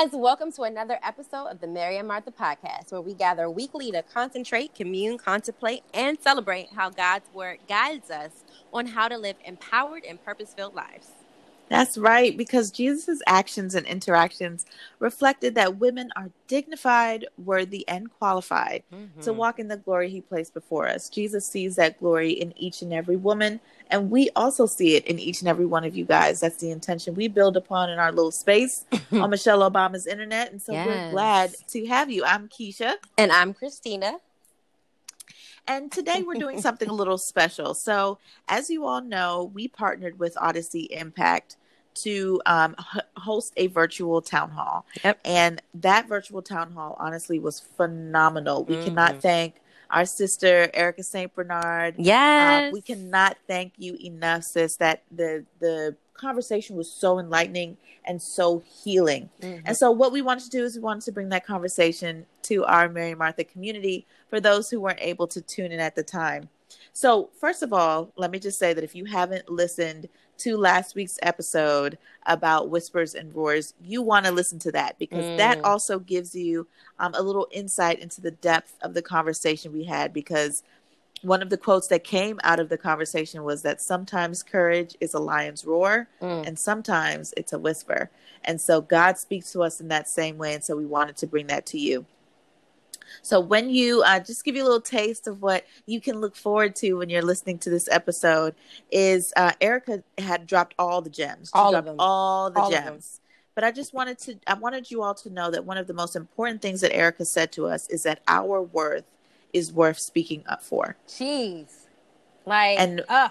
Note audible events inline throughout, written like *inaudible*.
guys, welcome to another episode of the Mary and Martha podcast, where we gather weekly to concentrate, commune, contemplate, and celebrate how God's Word guides us on how to live empowered and purpose filled lives. That's right, because Jesus' actions and interactions reflected that women are dignified, worthy, and qualified mm-hmm. to walk in the glory he placed before us. Jesus sees that glory in each and every woman, and we also see it in each and every one of you guys. That's the intention we build upon in our little space *laughs* on Michelle Obama's internet. And so yes. we're glad to have you. I'm Keisha. And I'm Christina. And today we're doing *laughs* something a little special. So, as you all know, we partnered with Odyssey Impact to um, h- host a virtual town hall. Yep. And that virtual town hall, honestly, was phenomenal. We mm-hmm. cannot thank our sister Erica St. Bernard. Yes. Uh, we cannot thank you enough, sis, that the, the conversation was so enlightening and so healing. Mm-hmm. And so, what we wanted to do is we wanted to bring that conversation to our Mary Martha community for those who weren't able to tune in at the time. So, first of all, let me just say that if you haven't listened to last week's episode about whispers and roars, you want to listen to that because mm. that also gives you um, a little insight into the depth of the conversation we had. Because one of the quotes that came out of the conversation was that sometimes courage is a lion's roar mm. and sometimes it's a whisper. And so God speaks to us in that same way. And so we wanted to bring that to you. So when you uh, just give you a little taste of what you can look forward to when you're listening to this episode, is uh, Erica had dropped all the gems. She all of them. All the all gems. But I just wanted to I wanted you all to know that one of the most important things that Erica said to us is that our worth is worth speaking up for. Jeez. Like and uh,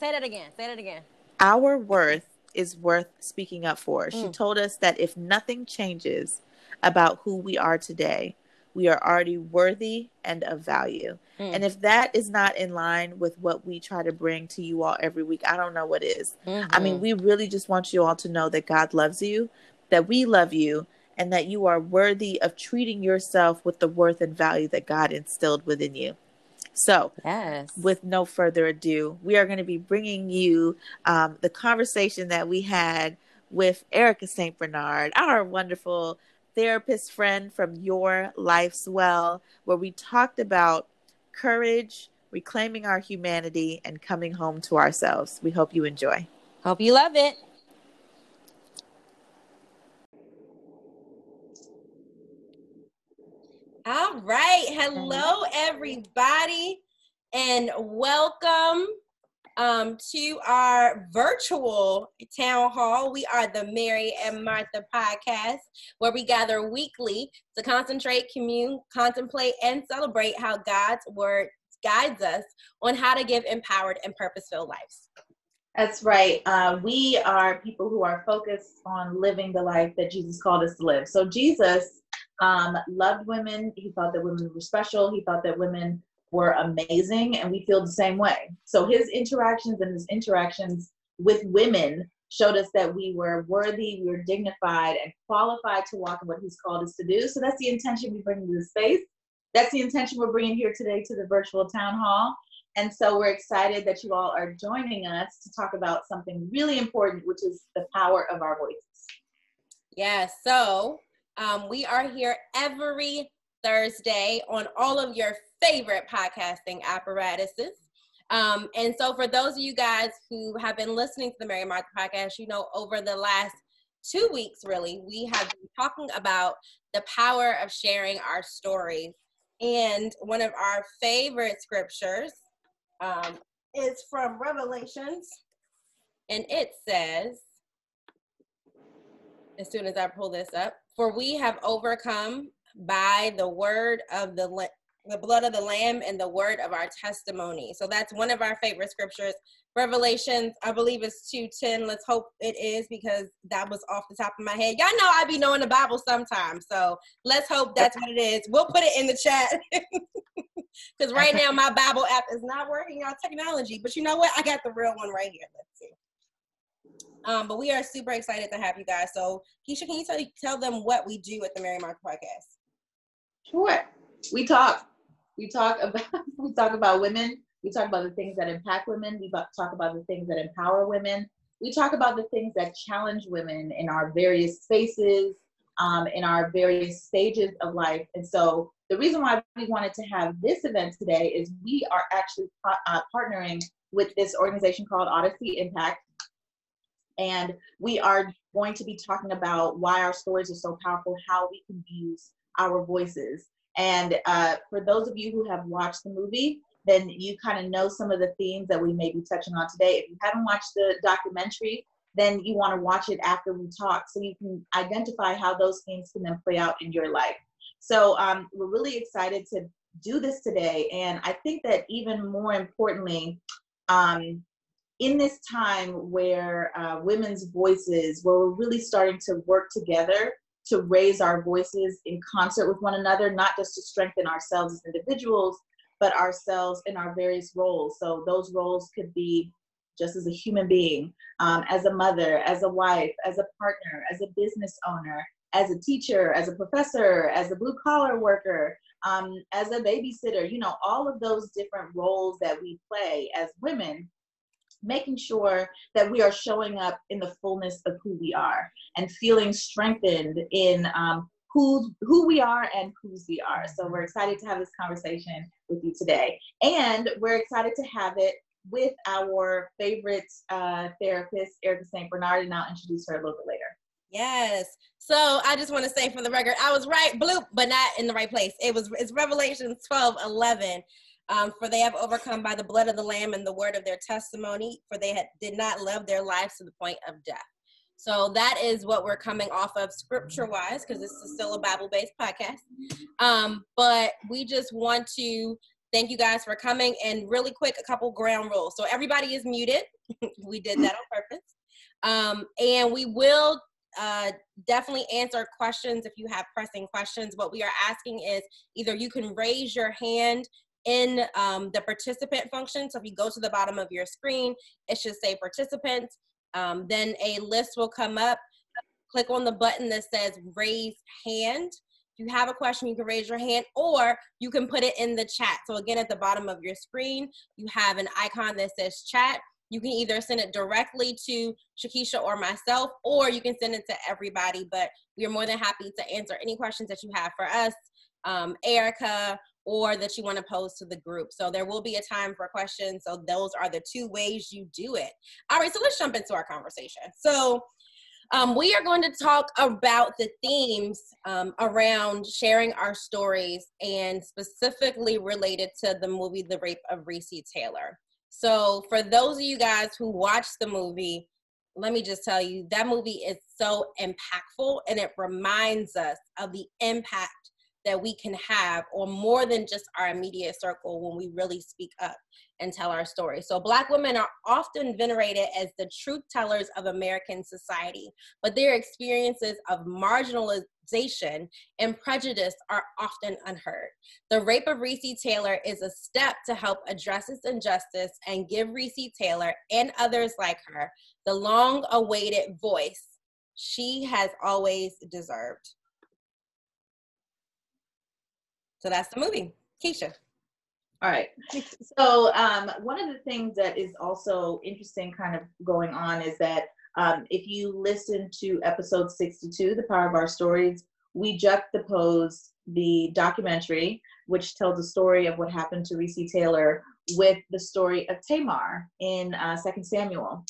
say that again. Say that again. Our worth is worth speaking up for. Mm. She told us that if nothing changes about who we are today, we are already worthy and of value. Mm. And if that is not in line with what we try to bring to you all every week, I don't know what is. Mm-hmm. I mean, mm-hmm. we really just want you all to know that God loves you, that we love you, and that you are worthy of treating yourself with the worth and value that God instilled within you. So, yes. with no further ado, we are going to be bringing you um, the conversation that we had with Erica St. Bernard, our wonderful therapist friend from Your Life's Well, where we talked about courage, reclaiming our humanity, and coming home to ourselves. We hope you enjoy. Hope you love it. All right. Hello, everybody, and welcome um, to our virtual town hall. We are the Mary and Martha podcast, where we gather weekly to concentrate, commune, contemplate, and celebrate how God's word guides us on how to give empowered and purpose filled lives. That's right. Uh, we are people who are focused on living the life that Jesus called us to live. So, Jesus um, loved women. He thought that women were special. He thought that women were amazing and we feel the same way. So his interactions and his interactions with women showed us that we were worthy, we were dignified, and qualified to walk in what he's called us to do. So that's the intention we bring to the space. That's the intention we're bringing here today to the virtual town hall. And so we're excited that you all are joining us to talk about something really important, which is the power of our voices. Yeah, so um, we are here every Thursday on all of your favorite podcasting apparatuses. Um, and so, for those of you guys who have been listening to the Mary Martha podcast, you know, over the last two weeks, really, we have been talking about the power of sharing our stories. And one of our favorite scriptures um, is from Revelations, and it says, as soon as I pull this up, for we have overcome by the word of the the blood of the lamb and the word of our testimony. So that's one of our favorite scriptures. Revelations, I believe it's 210. Let's hope it is because that was off the top of my head. Y'all know I be knowing the Bible sometimes. So let's hope that's what it is. We'll put it in the chat. *laughs* Because right now my Bible app is not working on technology. But you know what? I got the real one right here. Let's see. Um, but we are super excited to have you guys. So Keisha, can you tell, tell them what we do at the Mary Mark podcast? Sure. We talk we talk about *laughs* we talk about women We talk about the things that impact women. We talk about the things that empower women. We talk about the things that challenge women in our various spaces, um, in our various stages of life. And so the reason why we wanted to have this event today is we are actually uh, partnering with this organization called Odyssey Impact. And we are going to be talking about why our stories are so powerful, how we can use our voices. And uh, for those of you who have watched the movie, then you kind of know some of the themes that we may be touching on today. If you haven't watched the documentary, then you want to watch it after we talk so you can identify how those themes can then play out in your life. So um, we're really excited to do this today. And I think that even more importantly, um, in this time where uh, women's voices, where we're really starting to work together to raise our voices in concert with one another, not just to strengthen ourselves as individuals, but ourselves in our various roles. So those roles could be just as a human being, um, as a mother, as a wife, as a partner, as a business owner, as a teacher, as a professor, as a blue collar worker, um, as a babysitter, you know, all of those different roles that we play as women making sure that we are showing up in the fullness of who we are and feeling strengthened in um, who who we are and whose we are. So we're excited to have this conversation with you today, and we're excited to have it with our favorite uh, therapist, Erica St. Bernard, and I'll introduce her a little bit later. Yes. So I just want to say for the record, I was right, bloop, but not in the right place. It was it's Revelation 12, 11. Um, for they have overcome by the blood of the Lamb and the word of their testimony, for they had, did not love their lives to the point of death. So that is what we're coming off of scripture wise, because this is still a Bible based podcast. Um, but we just want to thank you guys for coming. And really quick, a couple ground rules. So everybody is muted. *laughs* we did that on purpose. Um, and we will uh, definitely answer questions if you have pressing questions. What we are asking is either you can raise your hand in um, the participant function. So if you go to the bottom of your screen, it should say participants. Um, then a list will come up. Click on the button that says raise hand. If you have a question, you can raise your hand or you can put it in the chat. So again, at the bottom of your screen, you have an icon that says chat. You can either send it directly to Shakisha or myself, or you can send it to everybody. But we are more than happy to answer any questions that you have for us, um, Erica, or that you want to pose to the group. So there will be a time for questions. So those are the two ways you do it. All right, so let's jump into our conversation. So um, we are going to talk about the themes um, around sharing our stories and specifically related to the movie The Rape of Recy Taylor. So for those of you guys who watched the movie, let me just tell you that movie is so impactful and it reminds us of the impact that we can have or more than just our immediate circle when we really speak up and tell our story. So black women are often venerated as the truth tellers of American society, but their experiences of marginalization and prejudice are often unheard. The rape of Recy Taylor is a step to help address this injustice and give Recy Taylor and others like her the long awaited voice she has always deserved. So that's the movie. Keisha. All right. *laughs* So um, one of the things that is also interesting, kind of going on, is that um, if you listen to episode 62, The Power of Our Stories, we juxtapose the documentary, which tells the story of what happened to Recy Taylor, with the story of Tamar in uh, Second Samuel,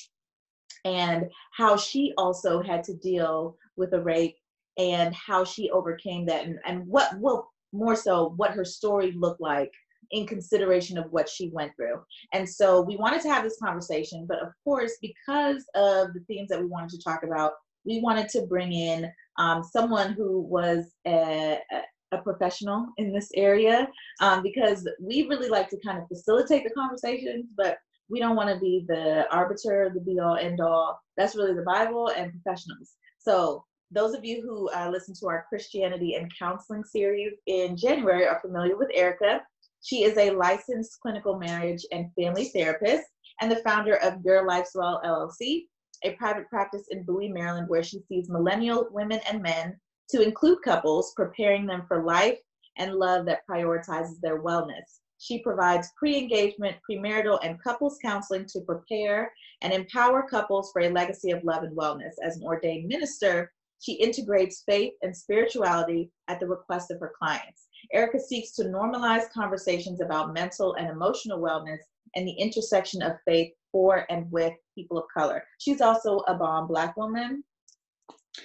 and how she also had to deal with a rape and how she overcame that, and, and what what more so what her story looked like in consideration of what she went through. And so we wanted to have this conversation, but of course, because of the themes that we wanted to talk about, we wanted to bring in um, someone who was a, a, professional in this area um, because we really like to kind of facilitate the conversations, but we don't want to be the arbiter, the be all end all. That's really the Bible and professionals. So those of you who uh, listened to our Christianity and Counseling series in January are familiar with Erica. She is a licensed clinical marriage and family therapist and the founder of Your Life's Well LLC, a private practice in Bowie, Maryland, where she sees millennial women and men to include couples, preparing them for life and love that prioritizes their wellness. She provides pre engagement, premarital, and couples counseling to prepare and empower couples for a legacy of love and wellness. As an ordained minister, she integrates faith and spirituality at the request of her clients. Erica seeks to normalize conversations about mental and emotional wellness and the intersection of faith for and with people of color. She's also a bomb Black woman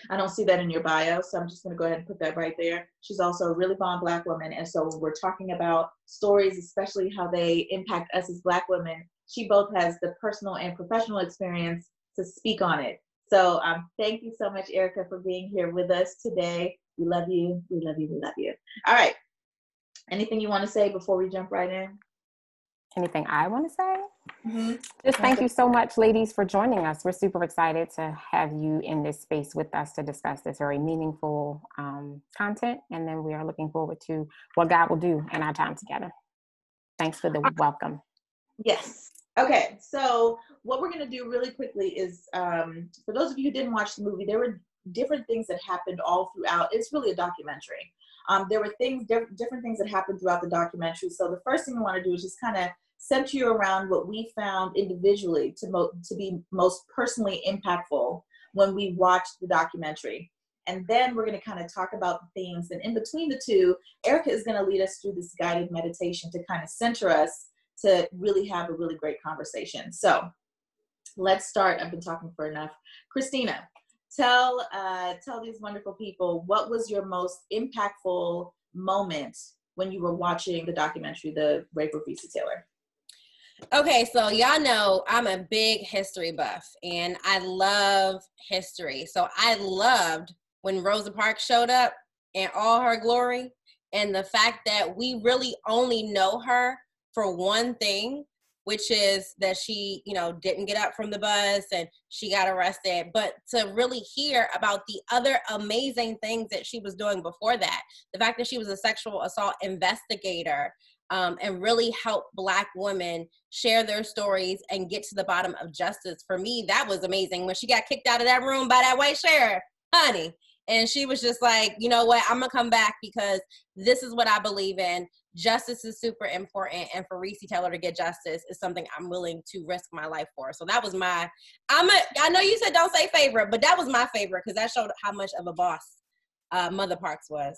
I don't see that in your bio, so I'm just going to go ahead and put that right there. She's also a really bomb Black woman, and so we're talking about stories, especially how they impact us as Black women. She both has the personal and professional experience to speak on it. So um, thank you so much, Erica, for being here with us today. We love you. We love you. We love you. All right. Anything you want to say before we jump right in? anything I want to say. Mm-hmm. Just thank you so much, ladies, for joining us. We're super excited to have you in this space with us to discuss this very meaningful um, content. And then we are looking forward to what God will do in our time together. Thanks for the welcome. Yes. Okay. So, what we're going to do really quickly is um, for those of you who didn't watch the movie, there were different things that happened all throughout. It's really a documentary. Um, there were things, different things that happened throughout the documentary. So the first thing we want to do is just kind of center you around what we found individually to, mo- to be most personally impactful when we watched the documentary. And then we're going to kind of talk about the themes. And in between the two, Erica is going to lead us through this guided meditation to kind of center us to really have a really great conversation. So let's start. I've been talking for enough. Christina, tell uh, tell these wonderful people what was your most impactful moment when you were watching the documentary, The Rape of Recy Taylor. Okay, so y'all know I'm a big history buff and I love history. So I loved when Rosa Parks showed up in all her glory and the fact that we really only know her for one thing which is that she, you know, didn't get up from the bus and she got arrested. But to really hear about the other amazing things that she was doing before that, the fact that she was a sexual assault investigator, um, and really help Black women share their stories and get to the bottom of justice. For me, that was amazing. When she got kicked out of that room by that white sheriff, honey, and she was just like, you know what, I'm gonna come back because this is what I believe in justice is super important and for Recy Taylor to get justice is something I'm willing to risk my life for. So that was my I'm a I know you said don't say favorite, but that was my favorite because that showed how much of a boss uh, Mother Parks was.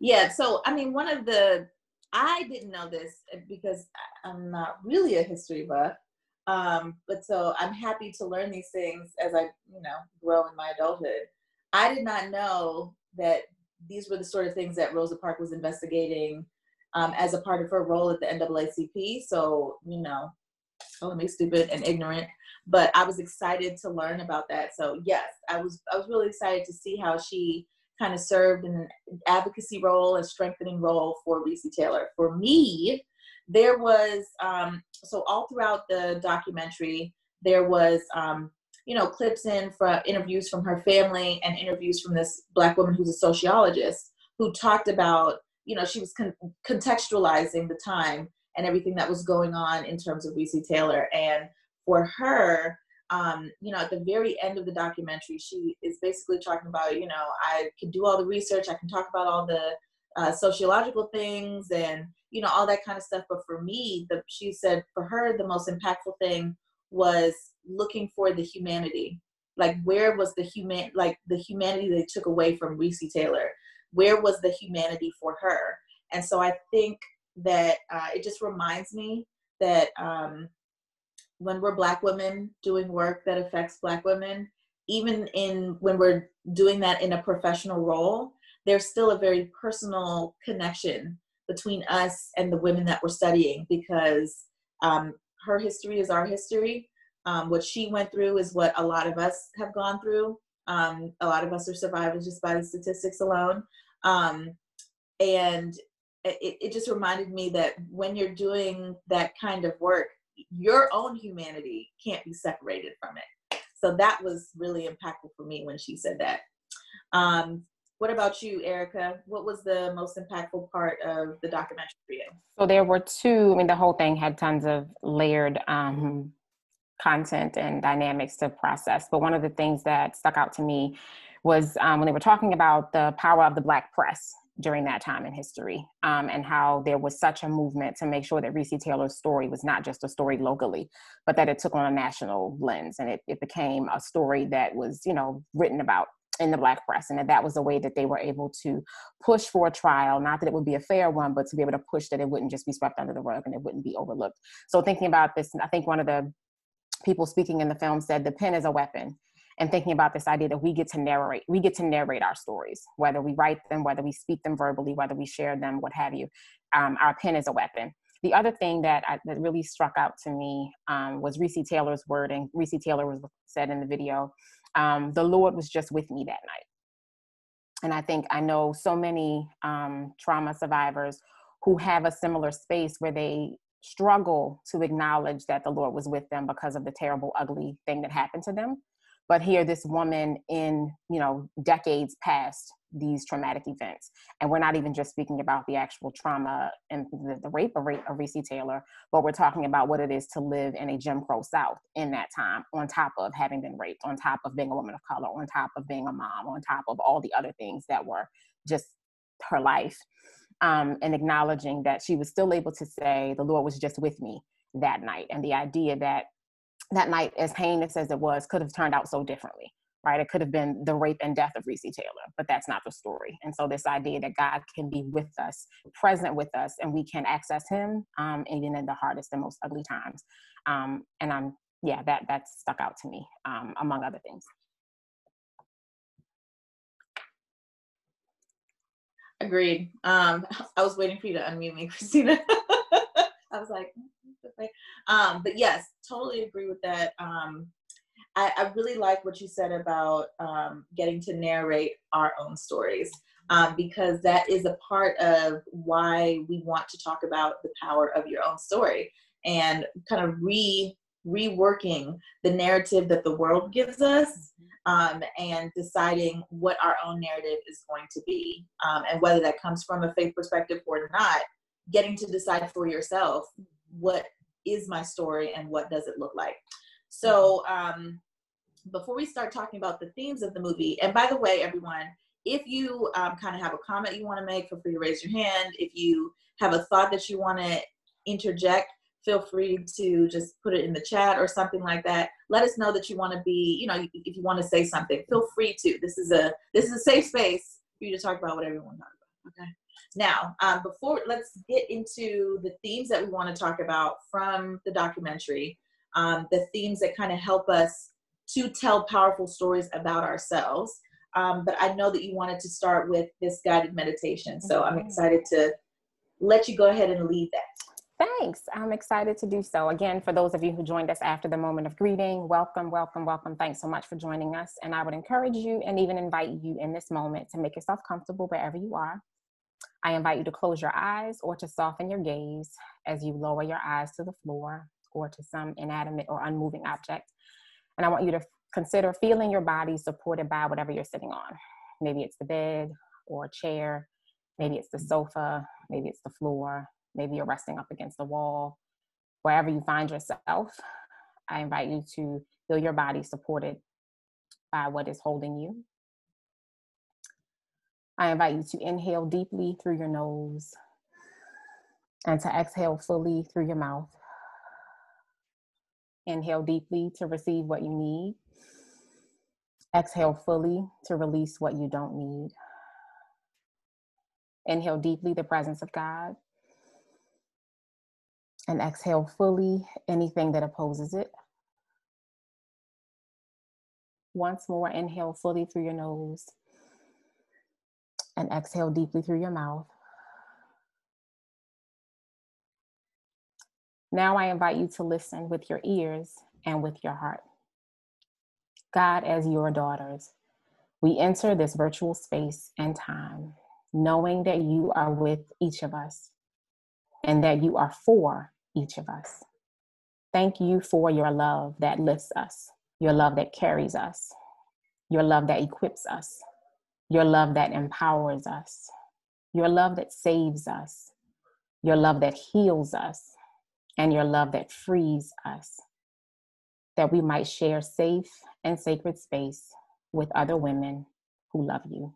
Yeah, so I mean one of the I didn't know this because I'm not really a history buff. Um, but so I'm happy to learn these things as I, you know, grow in my adulthood. I did not know that these were the sort of things that Rosa Parks was investigating um, as a part of her role at the NAACP. So, you know, calling me stupid and ignorant, but I was excited to learn about that. So yes, I was I was really excited to see how she kind of served in an advocacy role, a strengthening role for Recy Taylor. For me, there was um, so all throughout the documentary, there was um, you know, clips in from interviews from her family and interviews from this black woman who's a sociologist who talked about, you know, she was con- contextualizing the time and everything that was going on in terms of Recy Taylor. And for her, um, you know, at the very end of the documentary, she is basically talking about, you know, I can do all the research, I can talk about all the uh, sociological things and, you know, all that kind of stuff. But for me, the, she said for her, the most impactful thing was looking for the humanity. Like where was the human like the humanity they took away from Recy Taylor? Where was the humanity for her? And so I think that uh, it just reminds me that um, when we're black women doing work that affects black women even in when we're doing that in a professional role there's still a very personal connection between us and the women that we're studying because um, her history is our history um, what she went through is what a lot of us have gone through. Um, a lot of us are survivors just by the statistics alone. Um, and it, it just reminded me that when you're doing that kind of work, your own humanity can't be separated from it. So that was really impactful for me when she said that. Um, what about you, Erica? What was the most impactful part of the documentary for you? So there were two. I mean, the whole thing had tons of layered um, content and dynamics to process. But one of the things that stuck out to me was um, when they were talking about the power of the Black press during that time in history um, and how there was such a movement to make sure that Recy Taylor's story was not just a story locally, but that it took on a national lens and it, it became a story that was, you know, written about in the black press and that that was a way that they were able to push for a trial. Not that it would be a fair one but to be able to push that it wouldn't just be swept under the rug and it wouldn't be overlooked. So thinking about this i think one of the people speaking in the film said the pen is a weapon. And thinking about this idea that we get to narrate we get to narrate our stories whether we write them whether we speak them verbally whether we share them what have you um, our pen is a weapon. The other thing that, I, that really struck out to me um, was Recy Taylor's wording. Recy Taylor was said in the video, um, "The Lord was just with me that night," and I think I know so many um, trauma survivors who have a similar space where they struggle to acknowledge that the Lord was with them because of the terrible, ugly thing that happened to them but here this woman in you know decades past these traumatic events and we're not even just speaking about the actual trauma and the, the rape of, of Recy Taylor but we're talking about what it is to live in a Jim Crow South in that time on top of having been raped on top of being a woman of color on top of being a mom on top of all the other things that were just her life um, and acknowledging that she was still able to say the Lord was just with me that night and the idea that that night, as heinous as it was, could have turned out so differently, right? It could have been the rape and death of Recy Taylor, but that's not the story. And so, this idea that God can be with us, present with us, and we can access Him um, even in the hardest and most ugly times. Um, and I'm, yeah, that that stuck out to me, um, among other things. Agreed. Um, *laughs* I was waiting for you to unmute me, Christina. *laughs* I was like, um, but yes, totally agree with that. Um, I, I, really like what you said about um, getting to narrate our own stories um, because that is a part of why we want to talk about the power of your own story and kind of re reworking the narrative that the world gives us um, and deciding what our own narrative is going to be um, and whether that comes from a faith perspective or not getting to decide for yourself what is my story and what does it look like. So um, before we start talking about the themes of the movie and by the way everyone if you um, kind of have a comment you want to make feel free to raise your hand. If you have a thought that you want to interject feel free to just put it in the chat or something like that. Let us know that you want to be you know if you want to say something feel free to. This is a this is a safe space for you to talk about whatever you want to talk about okay now, um, before let's get into the themes that we want to talk about from the documentary, um, the themes that kind of help us to tell powerful stories about ourselves. Um, but I know that you wanted to start with this guided meditation, so I'm excited to let you go ahead and lead that. Thanks. I'm excited to do so. Again, for those of you who joined us after the moment of greeting, welcome, welcome, welcome. Thanks so much for joining us. And I would encourage you and even invite you in this moment to make yourself comfortable wherever you are. I invite you to close your eyes or to soften your gaze as you lower your eyes to the floor or to some inanimate or unmoving object. And I want you to consider feeling your body supported by whatever you're sitting on. Maybe it's the bed or a chair, maybe it's the mm-hmm. sofa, maybe it's the floor, maybe you're resting up against the wall. Wherever you find yourself, I invite you to feel your body supported by what is holding you I invite you to inhale deeply through your nose and to exhale fully through your mouth. Inhale deeply to receive what you need. Exhale fully to release what you don't need. Inhale deeply the presence of God. And exhale fully anything that opposes it. Once more, inhale fully through your nose and exhale deeply through your mouth. Now I invite you to listen with your ears and with your heart. God, as your daughters, we enter this virtual space and time, knowing that you are with each of us and that you are for each of us. Thank you for your love that lifts us, your love that carries us, your love that equips us, your love that empowers us, your love that saves us, your love that heals us, and your love that frees us, that we might share safe and sacred space with other women who love you.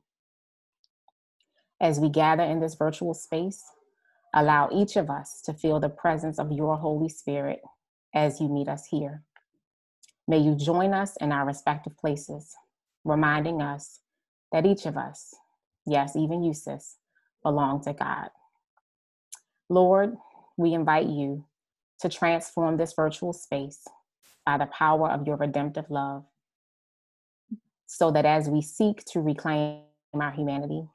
As we gather in this virtual space, allow each of us to feel the presence of your Holy Spirit as you meet us here. May you join us in our respective places, reminding us that each of us, yes, even you, sis, belong to God. Lord, we invite you to transform this virtual space by the power of your redemptive love, so that as we seek to reclaim our humanity,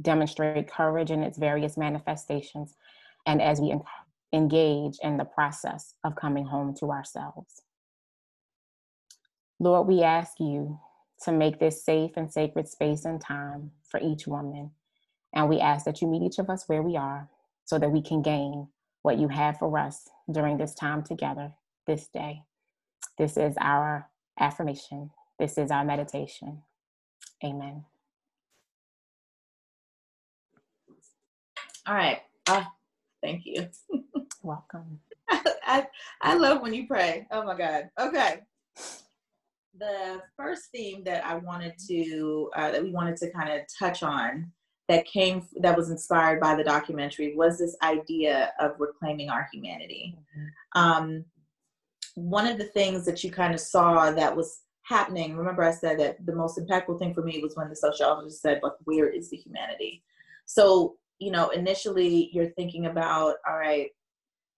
demonstrate courage in its various manifestations, and as we engage in the process of coming home to ourselves. Lord, we ask you to make this safe and sacred space and time for each woman. And we ask that you meet each of us where we are so that we can gain what you have for us during this time together this day. This is our affirmation. This is our meditation. Amen. All right. Uh, thank you. *laughs* Welcome. I, I love when you pray. Oh my God. Okay. The first theme that I wanted to, uh, that we wanted to kind of touch on that came, that was inspired by the documentary was this idea of reclaiming our humanity. Mm-hmm. Um, one of the things that you kind of saw that was happening, remember I said that the most impactful thing for me was when the sociologist said, like, where is the humanity? So you know, initially you're thinking about, all right,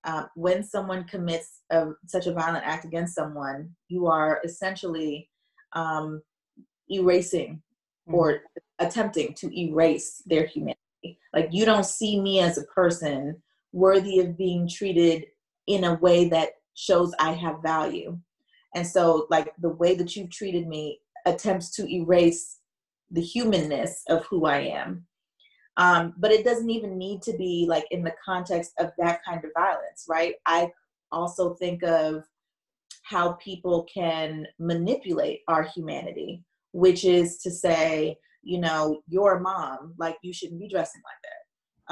uh, when someone commits a, such a violent act against someone, you are essentially um, erasing mm-hmm. or attempting to erase their humanity. Like you don't see me as a person worthy of being treated in a way that shows I have value. And so, like the way that you've treated me attempts to erase the humanness of who I am. Um, but it doesn't even need to be like in the context of that kind of violence, right? I also think of how people can manipulate our humanity, which is to say, you know, you're a mom, like you shouldn't be dressing like that.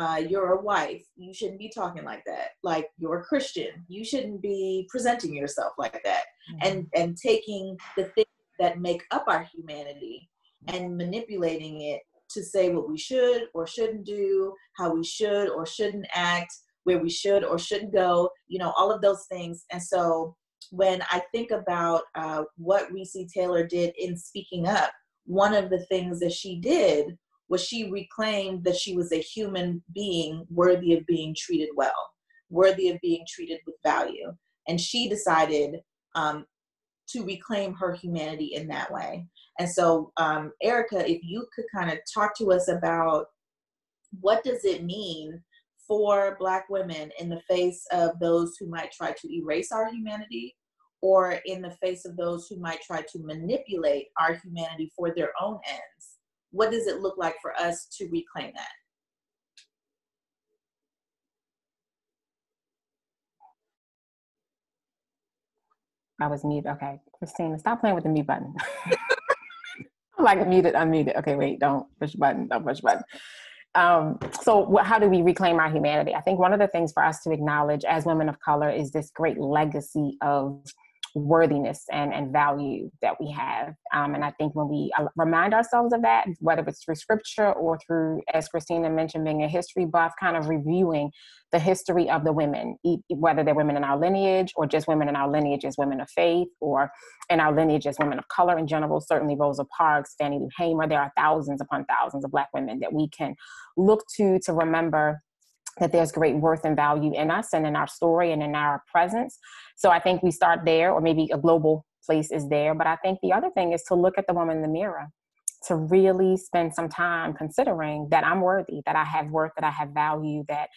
Uh, you're a wife, you shouldn't be talking like that. Like you're a Christian, you shouldn't be presenting yourself like that. Mm-hmm. And and taking the things that make up our humanity and manipulating it to say what we should or shouldn't do, how we should or shouldn't act, where we should or shouldn't go, you know, all of those things. And so when I think about uh, what Recy Taylor did in speaking up, one of the things that she did was she reclaimed that she was a human being worthy of being treated well, worthy of being treated with value. And she decided um, to reclaim her humanity in that way. And so, um, Erica, if you could kind of talk to us about what does it mean for Black women in the face of those who might try to erase our humanity, or in the face of those who might try to manipulate our humanity for their own ends? What does it look like for us to reclaim that? I was mute. Okay, Christina, stop playing with the mute button. *laughs* *laughs* like muted, unmuted. Okay, wait, don't push button, don't push button. Um, so what, how do we reclaim our humanity? I think one of the things for us to acknowledge as women of color is this great legacy of worthiness and, and value that we have. Um, and I think when we uh, remind ourselves of that, whether it's through scripture or through, as Christina mentioned, being a history buff, kind of reviewing the history of the women, whether they're women in our lineage or just women in our lineage as women of faith or in our lineage as women of color in general, certainly Rosa Parks, Fannie Lou Hamer, there are thousands upon thousands of Black women that we can look to to remember that there's great worth and value in us and in our story and in our presence. So I think we start there, or maybe a global place is there. But I think the other thing is to look at the woman in the mirror, to really spend some time considering that I'm worthy, that I have worth, that I have value, that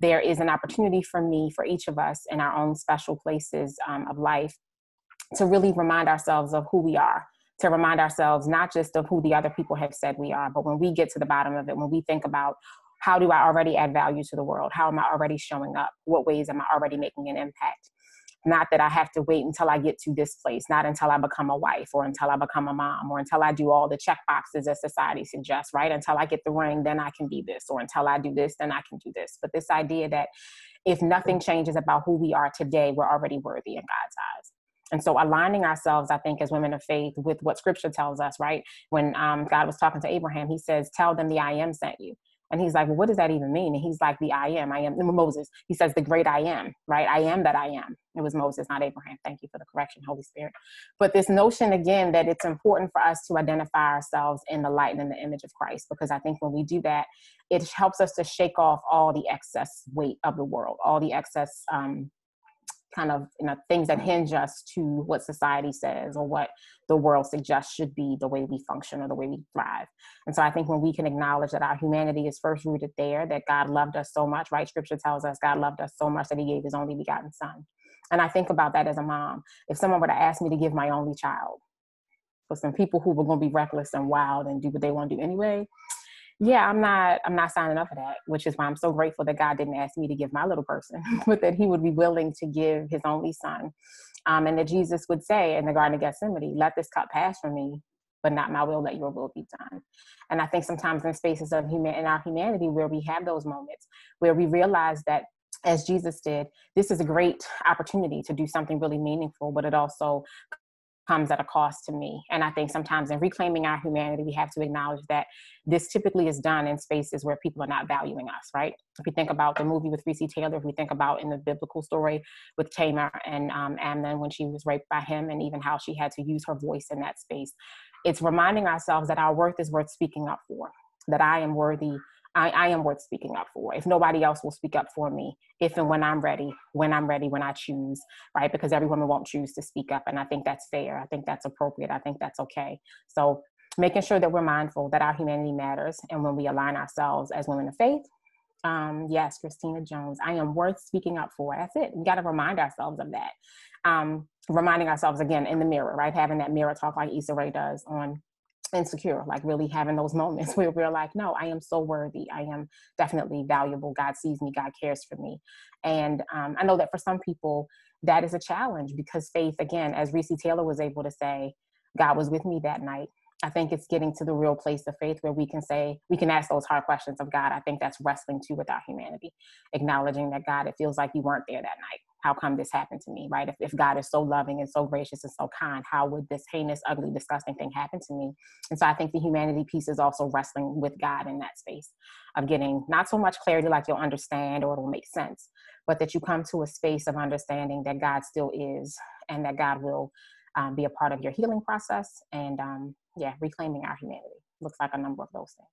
there is an opportunity for me, for each of us in our own special places um, of life, to really remind ourselves of who we are to remind ourselves not just of who the other people have said we are, but when we get to the bottom of it, when we think about how do I already add value to the world? How am I already showing up? What ways am I already making an impact? Not that I have to wait until I get to this place, not until I become a wife or until I become a mom or until I do all the check boxes that society suggests, right? Until I get the ring, then I can be this, or until I do this, then I can do this. But this idea that if nothing changes about who we are today, we're already worthy in God's eyes. And so aligning ourselves, I think, as women of faith with what scripture tells us, right? When um, God was talking to Abraham, he says, Tell them the I am sent you. And he's like, well, what does that even mean? And he's like, the I am, I am, Moses. He says, the great I am, right? I am that I am. It was Moses, not Abraham. Thank you for the correction, Holy Spirit. But this notion again that it's important for us to identify ourselves in the light and in the image of Christ, because I think when we do that, it helps us to shake off all the excess weight of the world, all the excess um, kind of you know things that hinge us to what society says or what the world suggests should be the way we function or the way we thrive. And so i think when we can acknowledge that our humanity is first rooted there that god loved us so much right? Scripture tells us god loved us so much that he gave his only begotten son. And i think about that as a mom. If someone were to ask me to give my only child for some people who were going to be reckless and wild and do what they want to do anyway yeah, I'm not I'm not signing up for that, which is why I'm so grateful that God didn't ask me to give my little person, *laughs* but that he would be willing to give his only son. Um, and that Jesus would say in the Garden of Gethsemane, let this cup pass from me, but not my will, let your will be done. And I think sometimes in spaces of human in our humanity where we have those moments where we realize that as Jesus did, this is a great opportunity to do something really meaningful, but it also comes at a cost to me. And I think sometimes in reclaiming our humanity, we have to acknowledge that this typically is done in spaces where people are not valuing us, right? If we think about the movie with Recy Taylor, if we think about in the biblical story with Tamar and um, Amnon when she was raped by him, and even how she had to use her voice in that space, it's reminding ourselves that our worth is worth speaking up for, that I am worthy I, I, am worth speaking up for. If nobody else will speak up for me, if and when I'm ready, when I'm ready, when I choose, right? Because every woman won't choose to speak up. And I think that's fair. I think that's appropriate. I think that's okay. So making sure that we're mindful that our humanity matters. And when we align ourselves as women of faith, um, yes, Christina Jones, I am worth speaking up for. That's it. We got to remind ourselves of that. Um, reminding ourselves again in the mirror, right? Having that mirror talk like Issa Rae does on insecure, like really having those moments *laughs* where we're like, no, I am so worthy. I am definitely valuable. God sees me. God cares for me. And um, I know that for some people, that is a challenge because faith, again, as Recy Taylor was able to say, God was with me that night. I think it's getting to the real place of faith where we can say, we can ask those hard questions of God. I think that's wrestling too with our humanity, acknowledging that God, it feels like you weren't there that night how come this happened to me, right? If, if God is so loving and so gracious and so kind, how would this heinous, ugly, disgusting thing happen to me? And so I think the humanity piece is also wrestling with God in that space of getting not so much clarity like you'll understand or it'll make sense, but that you come to a space of understanding that God still is and that God will um, be a part of your healing process and, um, yeah, reclaiming our humanity. Looks like a number of those things.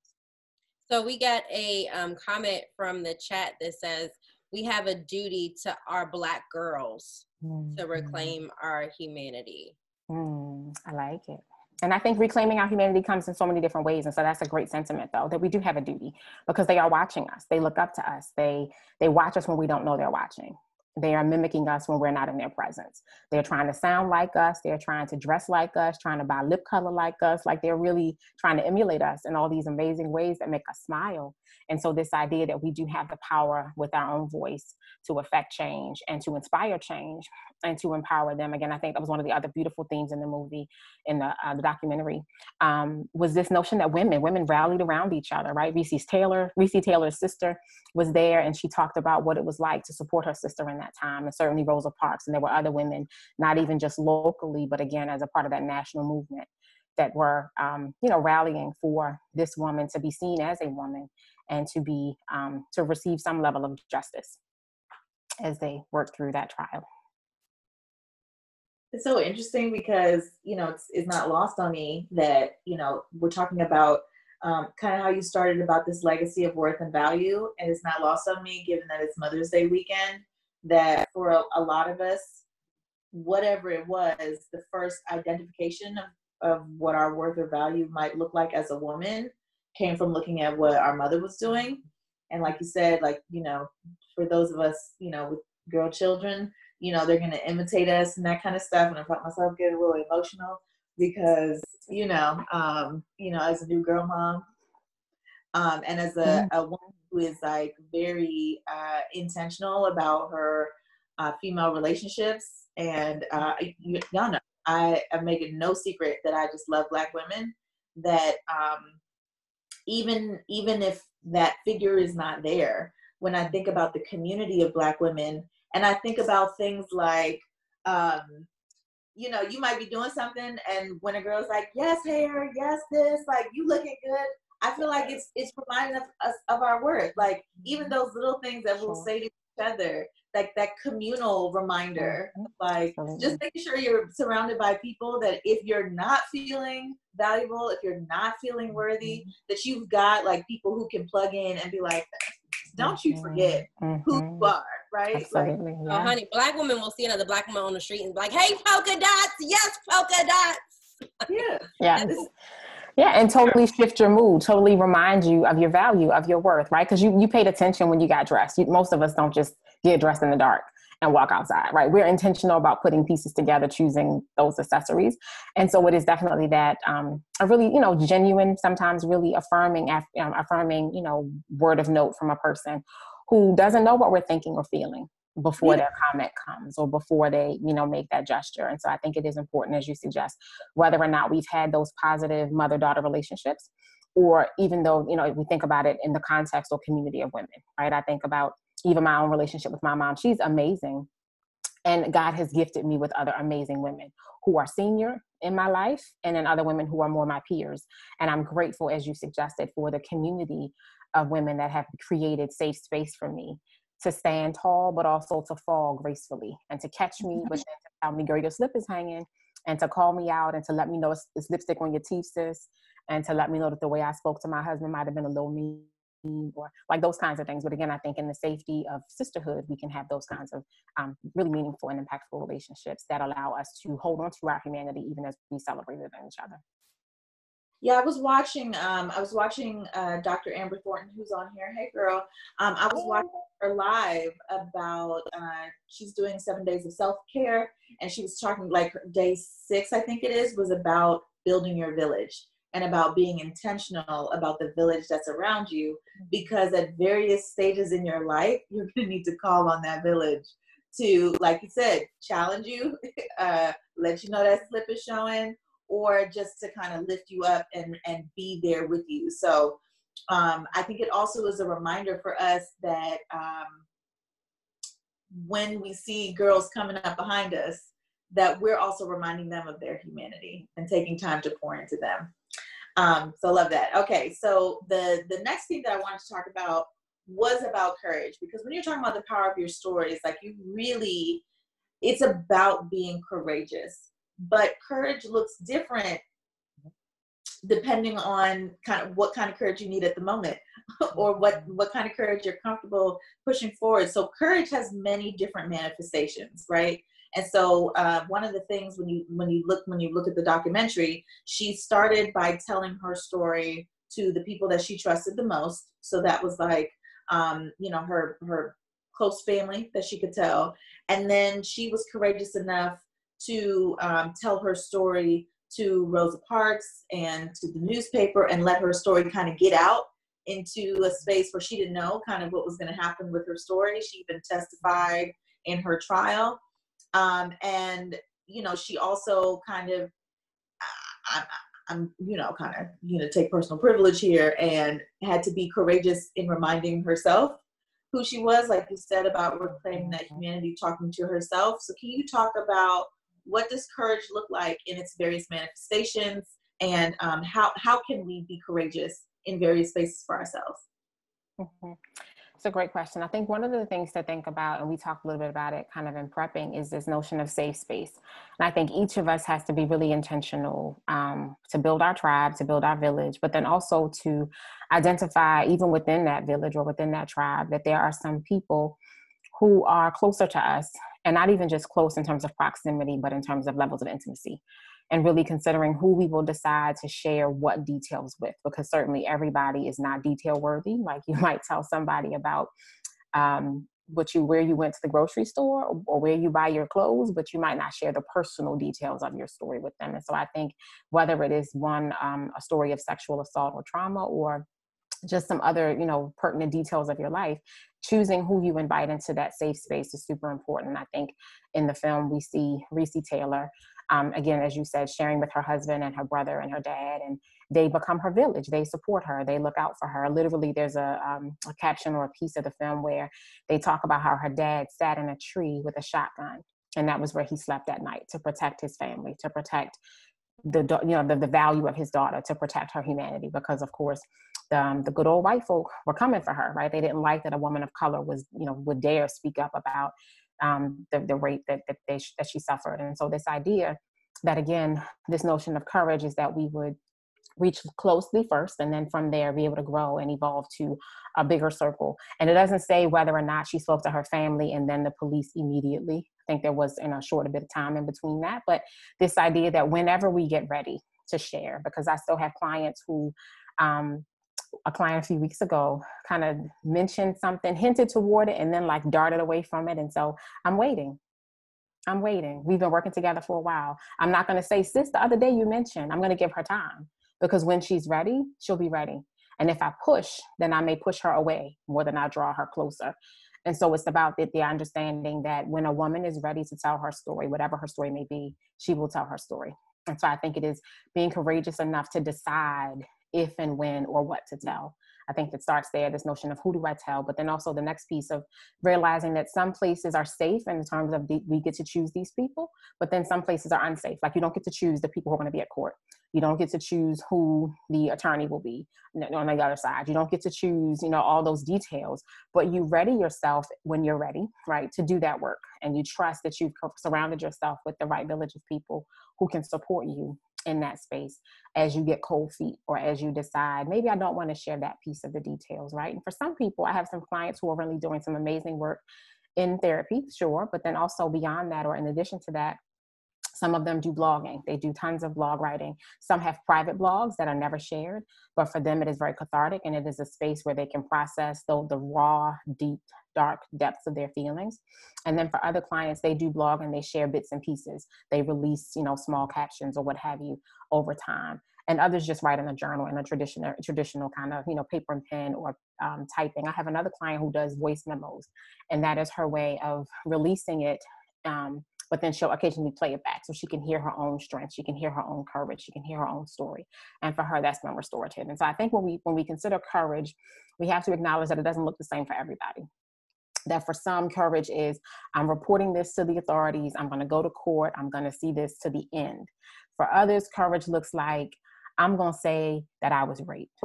So we got a um, comment from the chat that says, we have a duty to our black girls mm-hmm. to reclaim our humanity. Mm, I like it. And I think reclaiming our humanity comes in so many different ways. And so that's a great sentiment though, that we do have a duty because they are watching us. They look up to us. They they watch us when we don't know they're watching. They are mimicking us when we're not in their presence. They're trying to sound like us. They're trying to dress like us, trying to buy lip color like us. Like they're really trying to emulate us in all these amazing ways that make us smile. And so, this idea that we do have the power with our own voice to affect change and to inspire change and to empower them. Again, I think that was one of the other beautiful themes in the movie, in the, uh, the documentary, um, was this notion that women, women rallied around each other, right? Recy Taylor, Recy Taylor's sister was there, and she talked about what it was like to support her sister in that time, and certainly Rosa Parks. And there were other women, not even just locally, but again, as a part of that national movement that were, um, you know, rallying for this woman to be seen as a woman and to be um, to receive some level of justice as they work through that trial. It's so interesting because you know it's, it's not lost on me that you know we're talking about um, kind of how you started about this legacy of worth and value, and it's not lost on me given that it's Mother's Day weekend. That for a, a lot of us, whatever it was, the first identification of, of what our worth or value might look like as a woman came from looking at what our mother was doing. And like you said, like, you know, for those of us, you know, with girl children, you know, they're going to imitate us and that kind of stuff. And I felt myself getting a little emotional because, you know, um, you know, as a new girl mom, um, and as a, mm-hmm. a woman who is like very uh, intentional about her uh, female relationships, and uh, y'all know I am making no secret that I just love black women. That um, even even if that figure is not there when i think about the community of black women and i think about things like um you know you might be doing something and when a girl's like yes hair yes this like you looking good I feel like it's it's reminding us of our worth. Like even those little things that we'll say to each other, like that communal reminder. Mm-hmm. Like Absolutely. just making sure you're surrounded by people that if you're not feeling valuable, if you're not feeling worthy, mm-hmm. that you've got like people who can plug in and be like, don't you forget mm-hmm. who you are, right? Absolutely. Like, yeah. oh, honey, black women will see another black woman on the street and be like, hey, polka dots, yes, polka dots. Yeah. yeah. Yeah, and totally shift your mood, totally remind you of your value, of your worth, right? Because you, you paid attention when you got dressed. You, most of us don't just get dressed in the dark and walk outside, right? We're intentional about putting pieces together, choosing those accessories. And so it is definitely that um, a really, you know, genuine, sometimes really affirming, um, affirming, you know, word of note from a person who doesn't know what we're thinking or feeling before yeah. their comment comes or before they you know make that gesture. And so i think it is important as you suggest whether or not we've had those positive mother daughter relationships or even though you know if we think about it in the context or community of women right? I think about even my own relationship with my mom. She's amazing. And god has gifted me with other amazing women who are senior in my life and then other women who are more my peers. And i'm grateful as you suggested for the community of women that have created safe space for me to stand tall, but also to fall gracefully and to catch me, then to tell me, girl, your slip is hanging, and to call me out and to let me know it's, it's, lipstick on your teeth, sis, and to let me know that the way I spoke to my husband might have been a little mean or like those kinds of things. But again, I think in the safety of sisterhood, we can have those kinds of um, really meaningful and impactful relationships that allow us to hold on to our humanity even as we celebrate with each other. Yeah, I was watching. Um, I was watching uh, Dr. Amber Thornton, who's on here. Hey, girl. Um, I was watching her live about. Uh, she's doing seven days of self care, and she was talking like day six, I think it is, was about building your village and about being intentional about the village that's around you, because at various stages in your life, you're gonna need to call on that village to, like you said, challenge you, *laughs* uh, let you know that slip is showing or just to kind of lift you up and, and be there with you. So um, I think it also is a reminder for us that um, when we see girls coming up behind us, that we're also reminding them of their humanity and taking time to pour into them. Um, so love that. Okay, so the the next thing that I wanted to talk about was about courage because when you're talking about the power of your stories, like you really, it's about being courageous but courage looks different depending on kind of what kind of courage you need at the moment *laughs* or what what kind of courage you're comfortable pushing forward. So courage has many different manifestations right? And so uh, one of the things when you when you look when you look at the documentary she started by telling her story to the people that she trusted the most. So that was like um, you know her her close family that she could tell. And then she was courageous enough to um, tell her story to Rosa Parks and to the newspaper and let her story kind of get out into a space where she didn't know kind of what was going to happen with her story. She even testified in her trial. Um, and, you know, she also kind of, I, I'm, you know, kind of, you know, take personal privilege here and had to be courageous in reminding herself who she was, like you said about reclaiming that humanity, talking to herself. So, can you talk about what does courage look like in its various manifestations and um, how, how can we be courageous in various spaces for ourselves mm-hmm. It's a great question. I think one of the things to think about, and we talked a little bit about it kind of in prepping, is this notion of safe space. And I think each of us has to be really intentional um, to build our tribe, to build our village, but then also to identify, even within that village or within that tribe, that there are some people who are closer to us and not even just close in terms of proximity, but in terms of levels of intimacy. And really considering who we will decide to share what details with, because certainly everybody is not detail worthy. *laughs* Like you might tell somebody about um, what you where you went to the grocery store or, where you buy your clothes, but you might not share the personal details of your story with them. And so I think whether it is one um, a story of sexual assault or trauma or just some other you know pertinent details of your life choosing who you invite into that safe space is super important i think in the film. We see Recy taylor um, again as you said sharing with her husband and her brother and her dad and they become her village. They support her. They look out for her. Literally there's a, um, a caption or a piece of the film where they talk about how her dad sat in a tree with a shotgun and that was where he slept at night to protect his family to protect the you know the, the value of his daughter to protect her humanity because of course um, the good old white folk were coming for her, right? They didn't like that a woman of color was, you know, would dare speak up about um, the, the rape that, that, they, that she suffered. And so this idea that, again, this notion of courage is that we would reach closely first and then from there be able to grow and evolve to a bigger circle and it doesn't say whether or not she spoke to her family and then the police immediately i think there was in a short bit of time in between that but this idea that whenever we get ready to share because i still have clients who um, a client a few weeks ago kind of mentioned something hinted toward it and then like darted away from it and so i'm waiting I'm waiting. We've been working together for a while. I'm not going to say, sis, the other day you mentioned, I'm going to give her time because when she's ready, she'll be ready. And if I push, then I may push her away more than I draw her closer. And so it's about the, the understanding that when a woman is ready to tell her story, whatever her story may be, she will tell her story. And so I think it is being courageous enough to decide if and when or what to tell. I think it starts there, this notion of who do I tell, but then also the next piece of realizing that some places are safe in terms of the, we get to choose these people, but then some places are unsafe. Like you don't get to choose the people who are going to be at court. You don't get to choose who the attorney will be on the other side. You don't get to choose, you know, all those details, but you ready yourself when you're ready, right, to do that work. And you trust that you've surrounded yourself with the right village of people who can support you in that space as you get cold feet or as you decide maybe i don't want to share that piece of the details right and for some people i have some clients who are really doing some amazing work in therapy sure but then also beyond that or in addition to that some of them do blogging. They do tons of blog writing. Some have private blogs that are never shared, but for them it is very cathartic and it is a space where they can process the, the raw, deep, dark depths of their feelings. And then for other clients, they do blog and they share bits and pieces. They release, you know, small captions or what have you over time. And others just write in a journal in a traditional, traditional kind of, you know, paper and pen or um, typing. I have another client who does voice memos, and that is her way of releasing it um, but then she'll occasionally play it back so she can hear her own strength she can hear her own courage she can hear her own story and for her that's been restorative and so i think when we when we consider courage we have to acknowledge that it doesn't look the same for everybody that for some courage is i'm reporting this to the authorities. I'm going to go to court. I'm going to see this to the end. For others courage looks like i'm going to say that i was raped.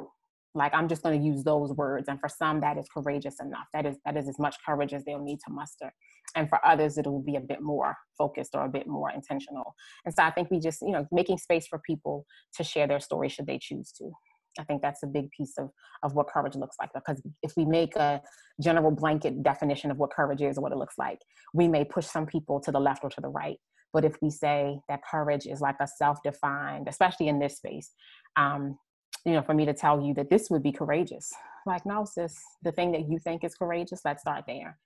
Like i'm just going to use those words and for some that is courageous enough. That is that is as much courage as they'll need to muster. And for others it'll be a bit more focused or a bit more intentional. And so i think we just you know making space for people to share their story should they choose to i think that's a big piece of of what courage looks like because if we make a general blanket definition of what courage is or what it looks like we may push some people to the left or to the right but if we say that courage is like a self-defined especially in this space um, you know, for me to tell you that this would be courageous. Like, no, sis, the thing that you think is courageous, let's start there.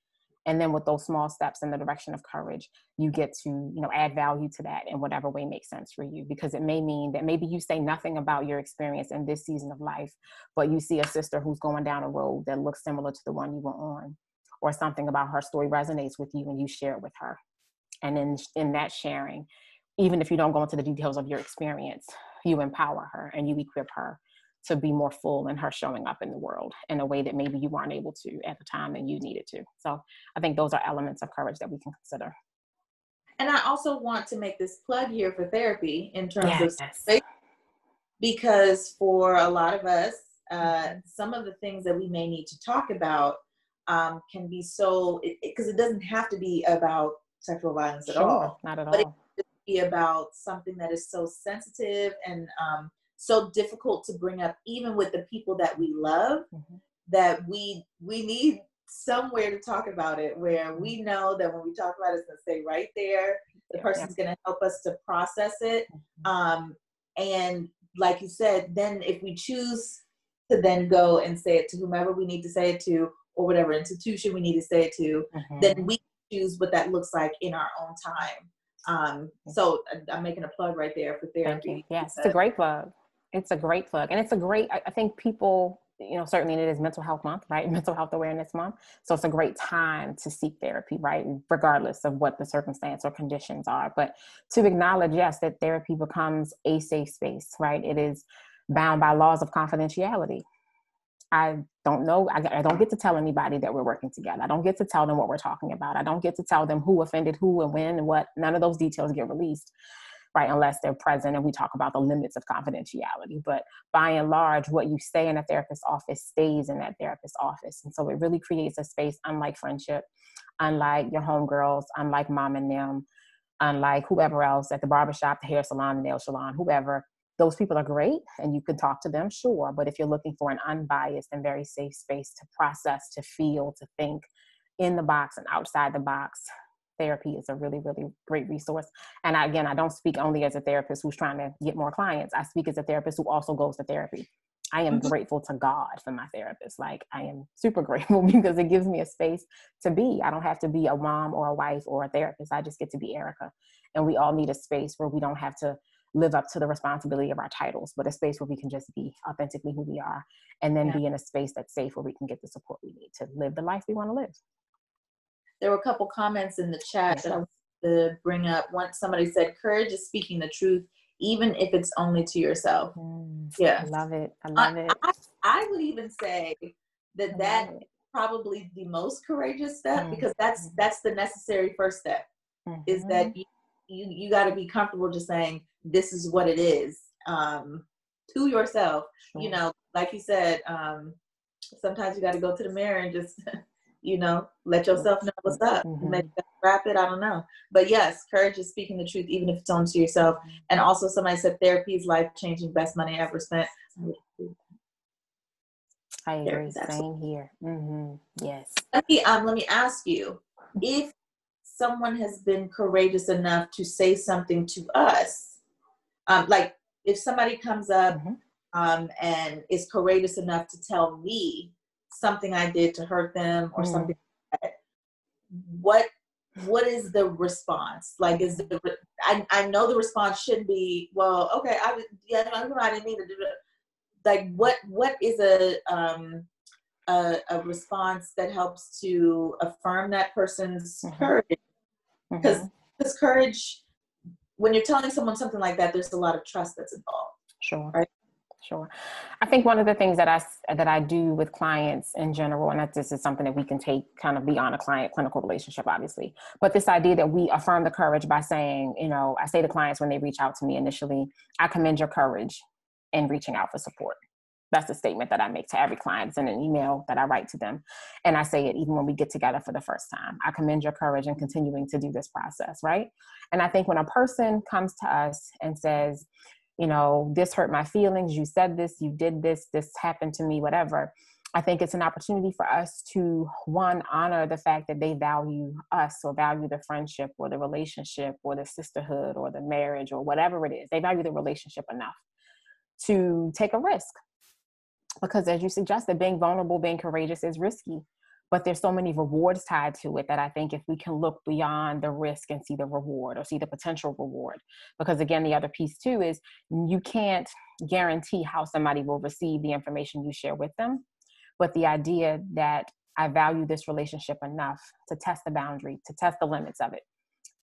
And then with those small steps in the direction of courage, you get to, you know, add value to that in whatever way makes sense for you. Because it may mean that maybe you say nothing about your experience in this season of life, but you see a sister who's going down a road that looks similar to the one you were on, or something about her story resonates with you and you share it with her. And in in that sharing, even if you don't go into the details of your experience, you empower her and you equip her to be more full in her showing up in the world in a way that maybe you weren't able to at the time and you needed to. So I think those are elements of courage that we can consider. And I also want to make this plug here for therapy in terms yes. of because for a lot of us, uh, mm-hmm. some of the things that we may need to talk about um, can be so because it, it, it, doesn't have to be about sexual violence at sure, all. Not at but all. It could be about something that is so sensitive and um, so difficult to bring up even with the people that we love mm-hmm. that we we need somewhere to talk about it where we mm-hmm. know that when we talk about it, it's going to stay right there. The person's yeah. going to help us to process it. Mm-hmm. Um, and like you said, then if we choose to then go and say it to whomever we need to say it to, or whatever institution we need to say it to, mm-hmm. then we choose what that looks like in our own time. Um, so I'm making a plug right there for therapy. Yes, it's a great plug it's a great plug and it's a great i think people you know certainly it is mental health month *laughs* right mental health awareness month so it's a great time to seek therapy right regardless of what the circumstance or conditions are but to acknowledge yes that therapy becomes a safe space right it is bound by laws of confidentiality I don't know. I, I, don't get to tell anybody that we're working together. I don't get to tell them what we're talking about. I don't get to tell them who offended who and when and what. None of those details get released right? Unless they're present and we talk about the limits of confidentiality. But by and large, what you say in a therapist's office stays in that therapist's office. And so it really creates a space unlike friendship, unlike your homegirls, unlike mom and them, unlike whoever else at the barbershop, the hair salon, the nail salon, whoever. Those people are great and you can talk to them, sure. But if you're looking for an unbiased and very safe space to process, to feel, to think in the box and outside the box, therapy is a really, really great resource. And I, again, I don't speak only as a therapist who's trying to get more clients. I speak as a therapist who also goes to therapy. I am mm-hmm. grateful to God for my therapist. Like I am super *laughs* grateful because it gives me a space to be. I don't have to be a mom or a wife or a therapist. I just get to be Erica. And we all need a space where we don't have to live up to the responsibility of our titles, but a space where we can just be authentically who we are and then yeah. be in a space that's safe where we can get the support we need to live the life we want to live there were a couple comments in the chat that I want to bring up. Once somebody said, "Courage is speaking the truth, even if it's only to yourself." Mm, yeah, I love it. I love it. I, I, would even say that that probably the most courageous step mm because that's mm-hmm. that's the necessary first step. Mm-hmm. Is that mm-hmm. you you, you got to be comfortable just saying this is what it is um, to yourself. Sure. You know, like you said. Um, sometimes you got to go to the mirror and just *laughs* you know, let yourself know what's up. Mm-hmm. Maybe wrap it. I don't know. But yes, courage is speaking the truth, even if it's only to yourself. And also, somebody said therapy is life changing, best money ever spent. I agree. Same here. Mm-hmm. Yes. Let me um, let me ask you if someone has been courageous enough to say something to us, um, like if somebody comes up mm-hmm. um, and is courageous enough to tell me something I did to hurt them or mm. something like what what is the response? Like, is the I, I know the response should be, well, okay, I yeah, I didn't mean to do it. Like, what what is a um a, a response that helps to affirm that person's mm-hmm. courage? Because mm-hmm. because courage, when you're telling someone something like that, there's a lot of trust that's involved. Sure. Right. Sure. I think one of the things that I that I do with clients in general, and that this is something that we can take kind of beyond a client clinical relationship, obviously, but this idea that we affirm the courage by saying, you know, I say to clients when they reach out to me initially, I commend your courage in reaching out for support. That's the statement that I make to every client. It's in an email that I write to them. And I say it even when we get together for the first time. I commend your courage in continuing to do this process, right? And I think when a person comes to us and says, you know, this hurt my feelings, you said this, you did this, this happened to me, whatever. I think it's an opportunity for us to one honor the fact that they value us or value the friendship or the relationship or the sisterhood or the marriage or whatever it is. They value the relationship enough to take a risk. Because as you suggested, being vulnerable, being courageous is risky but there's so many rewards tied to it that I think if we can look beyond the risk and see the reward or see the potential reward, because again, the other piece too is you can't guarantee how somebody will receive the information you share with them. But the idea that I value this relationship enough to test the boundary, to test the limits of it,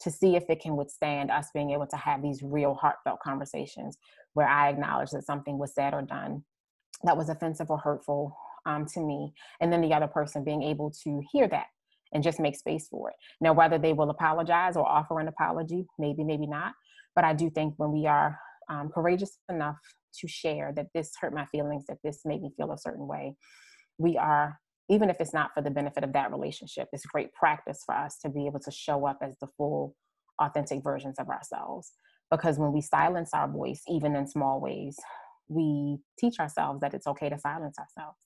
to see if it can withstand us being able to have these real heartfelt conversations where I acknowledge that something was said or done that was offensive or hurtful um, to me and then the other person being able to hear that and just make space for it. Now whether they will apologize or offer an apology maybe maybe not but i do think when we are um, courageous enough to share that this hurt my feelings that this made me feel a certain way we are even if it's not for the benefit of that relationship it's great practice for us to be able to show up as the full authentic versions of ourselves. Because when we silence our voice even in small ways we teach ourselves that it's okay to silence ourselves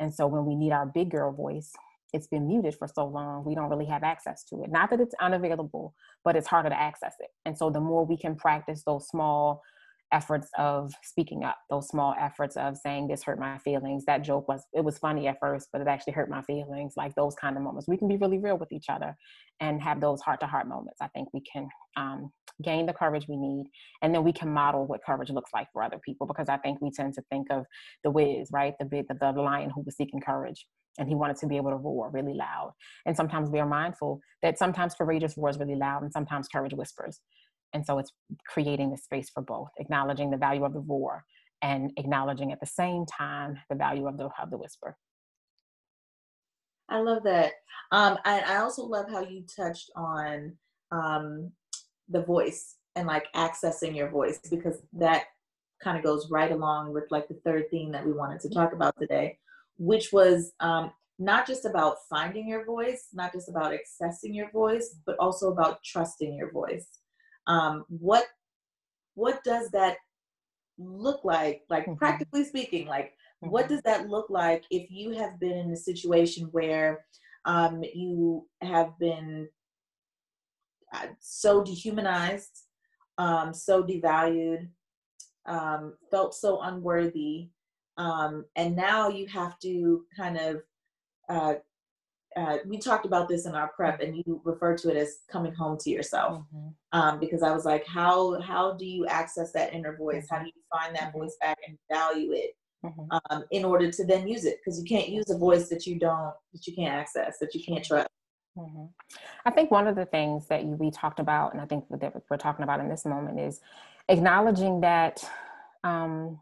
and so when we need our big girl voice, it's been muted for so long, we don't really have access to it. Not that it's unavailable, but it's harder to access it. And so the more we can practice those small efforts of speaking up, those small efforts of saying this hurt my feelings. That joke was it was funny at first, but it actually hurt my feelings. Like those kind of moments, we can be really real with each other and have those heart to heart moments. I think we can um, gain the courage we need, and then we can model what courage looks like for other people. Because I think we tend to think of the Wiz, right, the big the, the lion who was seeking courage. And he wanted to be able to roar really loud. And sometimes we are mindful that sometimes courageous roars really loud and sometimes courage whispers. And so it's creating the space for both, acknowledging the value of the roar and acknowledging at the same time the value of the of the whisper. I love that. Um, I, I also love how you touched on um, the voice and like accessing your voice because that kind of goes right along with like the third theme that we wanted to talk about today, which was um, not just about finding your voice, not just about accessing your voice, but also about trusting your voice. Um, what what does that look like? Like mm-hmm. practically speaking, like mm-hmm. what does that look like if you have been in a situation where um, you have been uh, so dehumanized, um, so devalued, um, felt so unworthy, um, and now you have to kind of uh, uh, we talked about this in our prep and you referred to it as coming home to yourself mm-hmm. um, because i was like how how do you access that inner voice how do you find that voice back and value it mm-hmm. um, in order to then use it because you can't use a voice that you don't that you can't access that you can't trust mm-hmm. i think one of the things that you, we talked about and i think that we're talking about in this moment is acknowledging that um,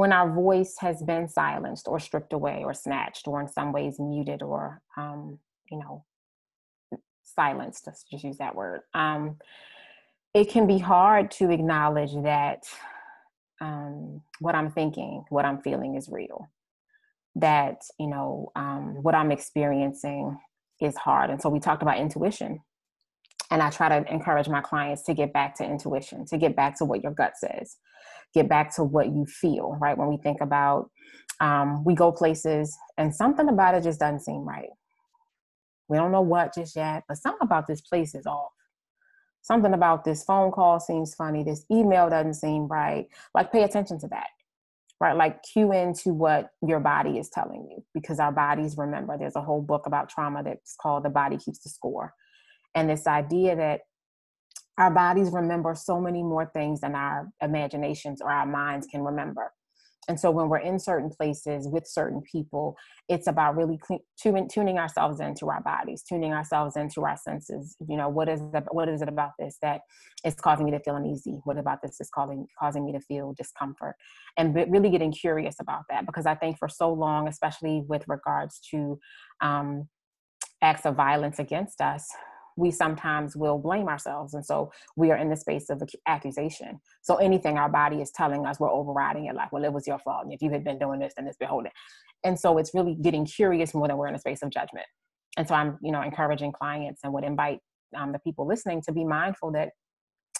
when our voice has been silenced or stripped away or snatched or in some ways muted or um, you know silenced let's just use that word um, it can be hard to acknowledge that um, what i'm thinking what i'm feeling is real. That you know um, what i'm experiencing is hard. And so we talked about intuition. And i try to encourage my clients to get back to intuition to get back to what your gut says get back to what you feel, right? When we think about, um, we go places and something about it just doesn't seem right. We don't know what just yet, but something about this place is off. Something about this phone call seems funny. This email doesn't seem right. Like, pay attention to that, right? Like, cue into what your body is telling you because our bodies remember. There's a whole book about trauma that's called The Body Keeps the Score. And this idea that our bodies remember so many more things than our imaginations or our minds can remember. And so when we're in certain places with certain people, it's about really tuning, tuning ourselves into our bodies, tuning ourselves into our senses. You know, what is the, what is it about this that is causing me to feel uneasy? What about this is causing causing me to feel discomfort? And really getting curious about that because I think for so long, especially with regards to um, acts of violence against us, we sometimes will blame ourselves. And so we are in the space of accusation. So anything our body is telling us, we're overriding it like, well, it was your fault. And if you had been doing this, then it's beholden. And so it's really getting curious more than we're in a space of judgment. And so I'm, you know, encouraging clients and would invite um, the people listening to be mindful that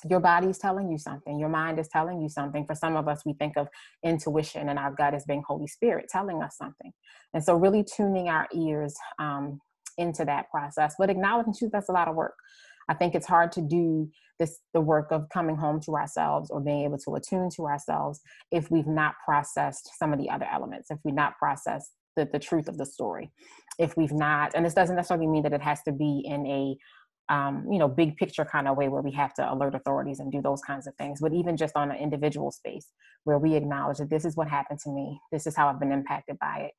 your body is telling you something your mind is telling you something for some of us we think of intuition and our gut as being holy spirit telling us something and so really tuning our ears um, into that process. But acknowledging too, that's a lot of work. I think it's hard to do this the work of coming home to ourselves or being able to attune to ourselves if we've not processed some of the other elements, if we've not processed the, the truth of the story. If we've not, and this doesn't necessarily mean that it has to be in a um, you know, big picture kind of way where we have to alert authorities and do those kinds of things, but even just on an individual space where we acknowledge that this is what happened to me, this is how I've been impacted by it,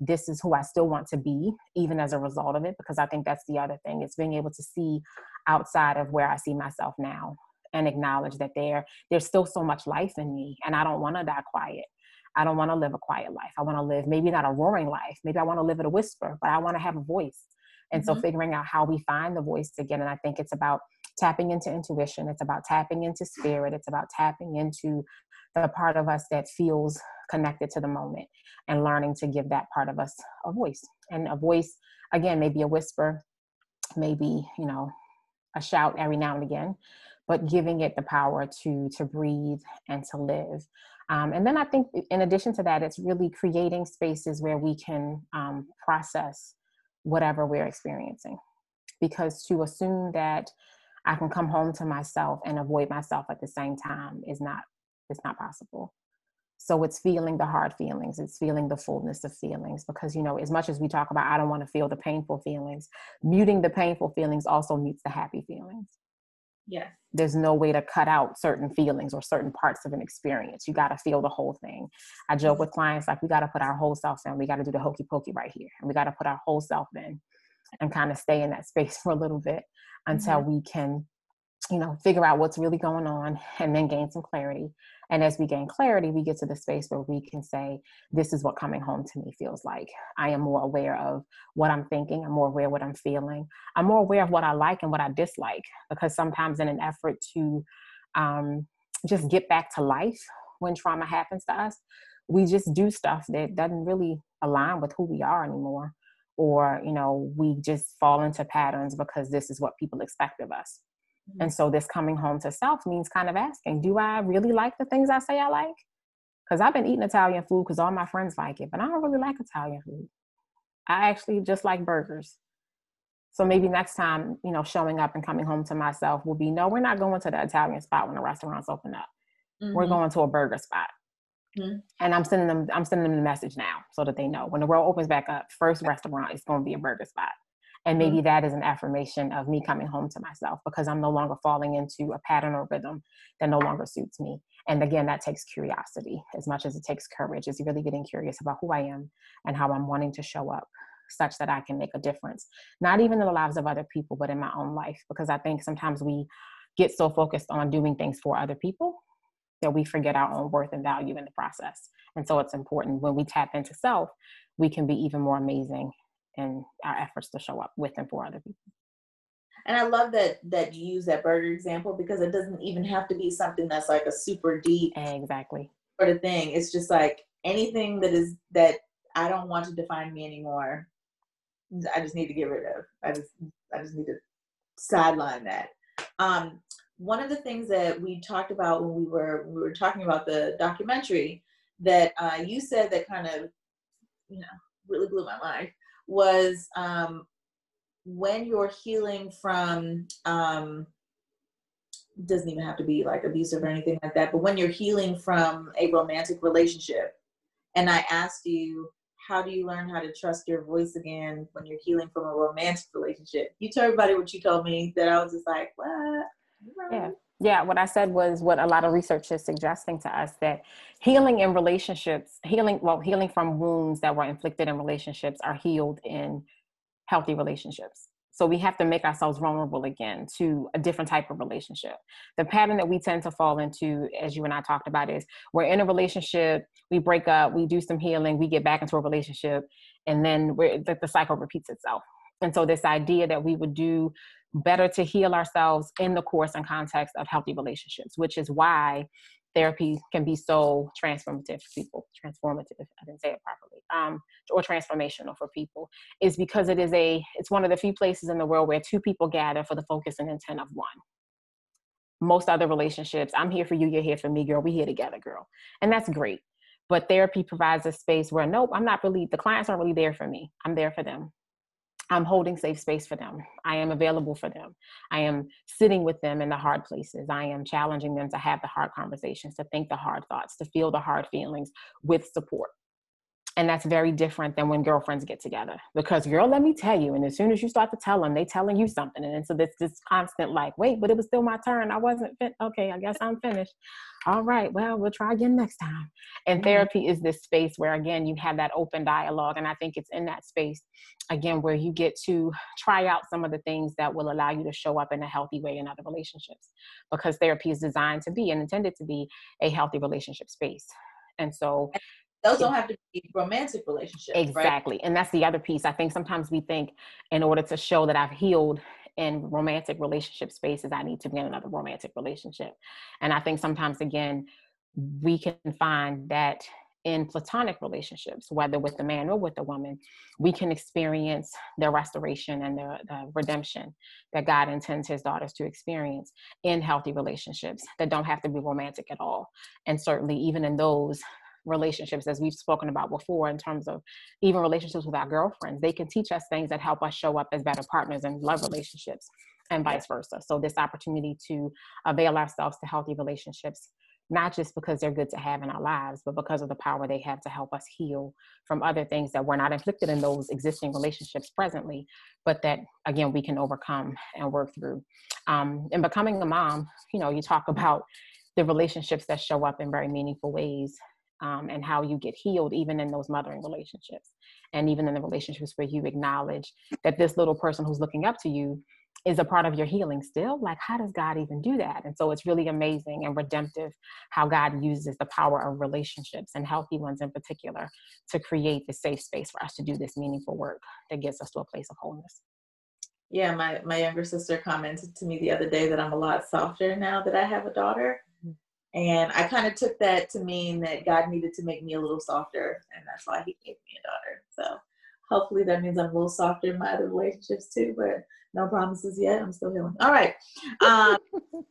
this is who I still want to be, even as a result of it, because I think that's the other thing. It's being able to see outside of where I see myself now and acknowledge that there there's still so much life in me and I don't want to die quiet. I don't want to live a quiet life. I want to live maybe not a roaring life. Maybe I want to live at a whisper, but I want to have a voice. And mm-hmm. so figuring out how we find the voice again. And I think it's about tapping into intuition. It's about tapping into spirit. It's about tapping into the part of us that feels connected to the moment and learning to give that part of us a voice. And a voice again maybe a whisper maybe you know a shout every now and again but giving it the power to to breathe and to live. Um, and then i think in addition to that it's really creating spaces where we can um, process whatever we're experiencing. Because to assume that i can come home to myself and avoid myself at the same time is not it's not possible so it's feeling the hard feelings it's feeling the fullness of feelings because you know as much as we talk about i don't want to feel the painful feelings muting the painful feelings also mutes the happy feelings yes there's no way to cut out certain feelings or certain parts of an experience you got to feel the whole thing i joke mm-hmm. with clients like we got to put our whole self in we got to do the hokey pokey right here and we got to put our whole self in and kind of stay in that space *laughs* for a little bit until mm-hmm. we can you know, figure out what's really going on and then gain some clarity. And as we gain clarity, we get to the space where we can say, This is what coming home to me feels like. I am more aware of what I'm thinking. I'm more aware of what I'm feeling. I'm more aware of what I like and what I dislike. Because sometimes, in an effort to um, just get back to life when trauma happens to us, we just do stuff that doesn't really align with who we are anymore. Or, you know, we just fall into patterns because this is what people expect of us. Mm-hmm. And so this coming home to self means kind of asking, do I really like the things I say I like? Because I've been eating Italian food because all my friends like it, but I don't really like Italian food. I actually just like burgers. So maybe next time, you know, showing up and coming home to myself will be no, we're not going to the Italian spot when the restaurants open up. Mm-hmm. We're going to a burger spot. Mm-hmm. And I'm sending them, I'm sending them the message now so that they know when the world opens back up, first restaurant is going to be a burger spot. And maybe mm-hmm. that is an affirmation of me coming home to myself because I'm no longer falling into a pattern or rhythm that no longer suits me. And again, that takes curiosity as much as it takes courage, is really getting curious about who I am and how I'm wanting to show up such that I can make a difference, not even in the lives of other people, but in my own life. Because I think sometimes we get so focused on doing things for other people that we forget our own worth and value in the process. And so it's important when we tap into self, we can be even more amazing in our efforts to show up with and for other people. And I love that that you use that burger example because it doesn't even have to be something that's like a super deep exactly sort of thing. It's just like anything that is that I don't want to define me anymore. I just need to get rid of. I just I just need to sideline that. Um, one of the things that we talked about when we were we were talking about the documentary that uh, you said that kind of you know really blew my mind was um, when you're healing from um, doesn't even have to be like abusive or anything like that but when you're healing from a romantic relationship and i asked you how do you learn how to trust your voice again when you're healing from a romantic relationship? You told everybody what you told me that i was just like what? Yeah. Yeah, what I said was what a lot of research is suggesting to us that healing in relationships, healing, well, healing from wounds that were inflicted in relationships are healed in healthy relationships. So we have to make ourselves vulnerable again to a different type of relationship. The pattern that we tend to fall into, as you and I talked about, is we're in a relationship, we break up, we do some healing, we get back into a relationship, and then the, the cycle repeats itself. And so this idea that we would do better to heal ourselves in the course and context of healthy relationships, which is why therapy can be so transformative for people. Transformative, I didn't say it properly, um, or transformational for people, is because it is a, it's one of the few places in the world where two people gather for the focus and intent of one. Most other relationships, I'm here for you, you're here for me, girl, we here together, girl. And that's great. But therapy provides a space where, nope, I'm not really, the clients aren't really there for me. I'm there for them. I'm holding safe space for them. I am available for them. I am sitting with them in the hard places. I am challenging them to have the hard conversations, to think the hard thoughts, to feel the hard feelings with support and that's very different than when girlfriends get together because girl let me tell you and as soon as you start to tell them they telling you something and so this this constant like wait but it was still my turn i wasn't fit okay i guess i'm finished all right well we'll try again next time and mm-hmm. therapy is this space where again you have that open dialogue and i think it's in that space again where you get to try out some of the things that will allow you to show up in a healthy way in other relationships because therapy is designed to be and intended to be a healthy relationship space and so those don't have to be romantic relationships. Exactly. Right? And that's the other piece. I think sometimes we think in order to show that I've healed in romantic relationship spaces, I need to be in another romantic relationship. And I think sometimes, again, we can find that in platonic relationships, whether with the man or with the woman, we can experience the restoration and the, the, redemption that God intends his daughters to experience in healthy relationships that don't have to be romantic at all. And certainly, even in those, relationships as we've spoken about before in terms of even relationships with our girlfriends. They can teach us things that help us show up as better partners in love relationships and vice versa. So this opportunity to avail ourselves to healthy relationships not just because they're good to have in our lives, but because of the power they have to help us heal from other things that were not inflicted in those existing relationships presently, but that again we can overcome and work through. Um, and becoming a mom, you know, you talk about the relationships that show up in very meaningful ways um, and how you get healed even in those mothering relationships and even in the relationships where you acknowledge that this little person who's looking up to you is a part of your healing still like how does god even do that and so it's really amazing and redemptive how god uses the power of relationships and healthy ones in particular to create the safe space for us to do this meaningful work that gets us to a place of wholeness yeah my my younger sister commented to me the other day that i'm a lot softer now that i have a daughter. And i kind of took that to mean that god needed to make me a little softer and that's why he gave me a daughter. So hopefully that means i'm a little softer in my other relationships too but no promises yet. I'm still healing. All right. Um, *laughs*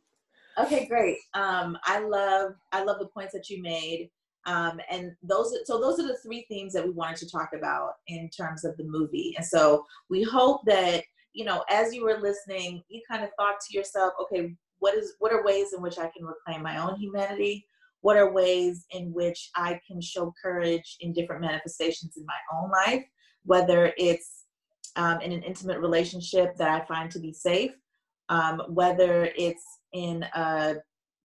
okay great. Um, i love i love the points that you made. Um, and those, so those are the three themes that we wanted to talk about in terms of the movie. And so we hope that you know, as you were listening, you kind of thought to yourself, okay, what is what are ways in which I can reclaim my own humanity? What are ways in which I can show courage in different manifestations in my own life, whether it's um, in an intimate relationship that I find to be safe, um, whether it's in a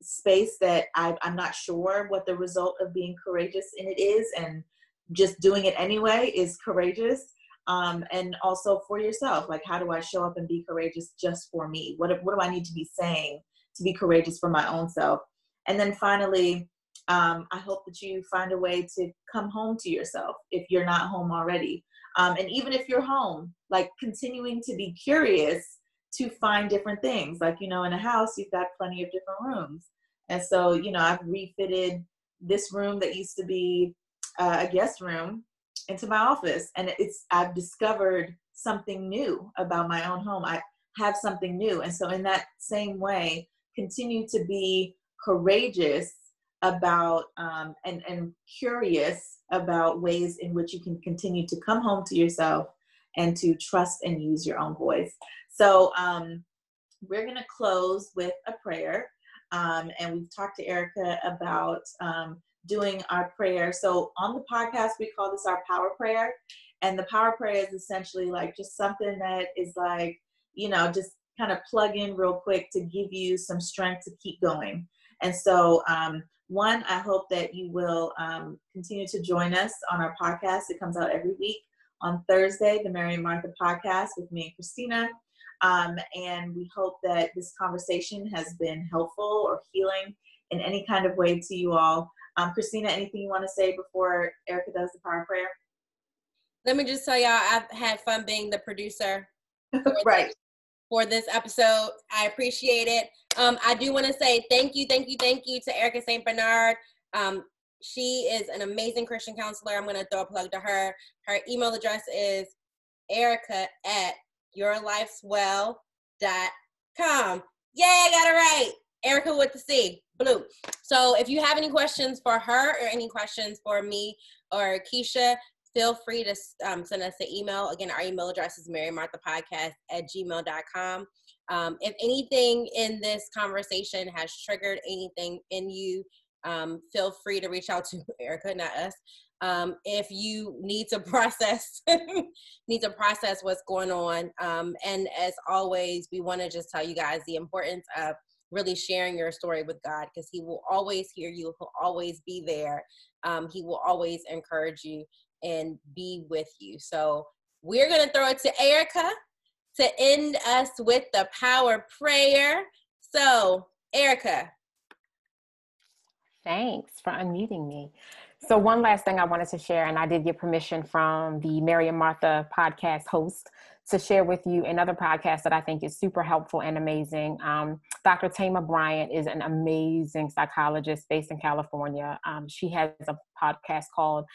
space that I, I'm not sure what the result of being courageous in it is, and just doing it anyway is courageous um, and also for yourself like how do i show up and be courageous just for me? What, what do i need to be saying to be courageous for my own self? And then finally um, i hope that you find a way to come home to yourself if you're not home already. Um, and even if you're home like continuing to be curious to find different things. Like you know in a house you've got plenty of different rooms. And so you know i've refitted this room that used to be uh, a guest room into my office and it's i've discovered something new about my own home. I have something new and so in that same way continue to be courageous about um, and and curious about ways in which you can continue to come home to yourself and to trust and use your own voice. So um, we're going to close with a prayer um, and we've talked to erica about um, doing our prayer. So on the podcast, we call this our power prayer. And the power prayer is essentially like just something that is like, you know, just kind of plug in real quick to give you some strength to keep going. And so, um, one, I hope that you will um, continue to join us on our podcast. It comes out every week on Thursday, the Mary and Martha podcast with me and Christina. Um, and we hope that this conversation has been helpful or healing in any kind of way to you all. Um, Christina, anything you want to say before Erica does the power prayer? Let me just tell y'all, I've had fun being the producer. *laughs* For right. This, for this episode, I appreciate it. Um, I do want to say thank you, thank you, thank you to Erica St. Bernard. Um, she is an amazing Christian counselor. I'm going to throw a plug to her. Her email address is erica at yourlifeswell.com. Yay, I got it right. Erica with the C, blue. So if you have any questions for her or any questions for me or Keisha, feel free to um, send us an email. Again, our email address is marymarthapodcast at gmail.com. Um, if anything in this conversation has triggered anything in you, um, feel free to reach out to *laughs* Erica, not us. Um, if you need to *laughs* process need to process what's going on um, and as always we want to just tell you guys the importance of really sharing your story with God because He will always hear you, He'll always be there. Um, he will always encourage you and be with you. So we're going to throw it to Erica to end us with the power prayer. So, Erica. Thanks for unmuting me. So, one last thing I wanted to share, and I did get permission from the Mary and Martha podcast host to share with you another podcast that I think is super helpful and amazing. Um, Dr. Thema Bryant is an amazing psychologist based in California. Um, she has a podcast called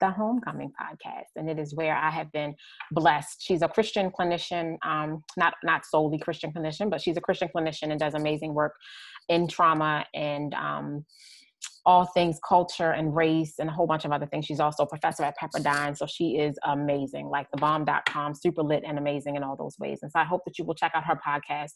the Homecoming Podcast, and it is where I have been blessed. She's a Christian clinician, um, not not solely Christian clinician, but she's a Christian clinician and does amazing work in trauma and um, all things culture and race and a whole bunch of other things. She's also a professor at Pepperdine, so she is amazing, like thebomb.com, super lit and amazing in all those ways. And so I hope that you will check out her podcast.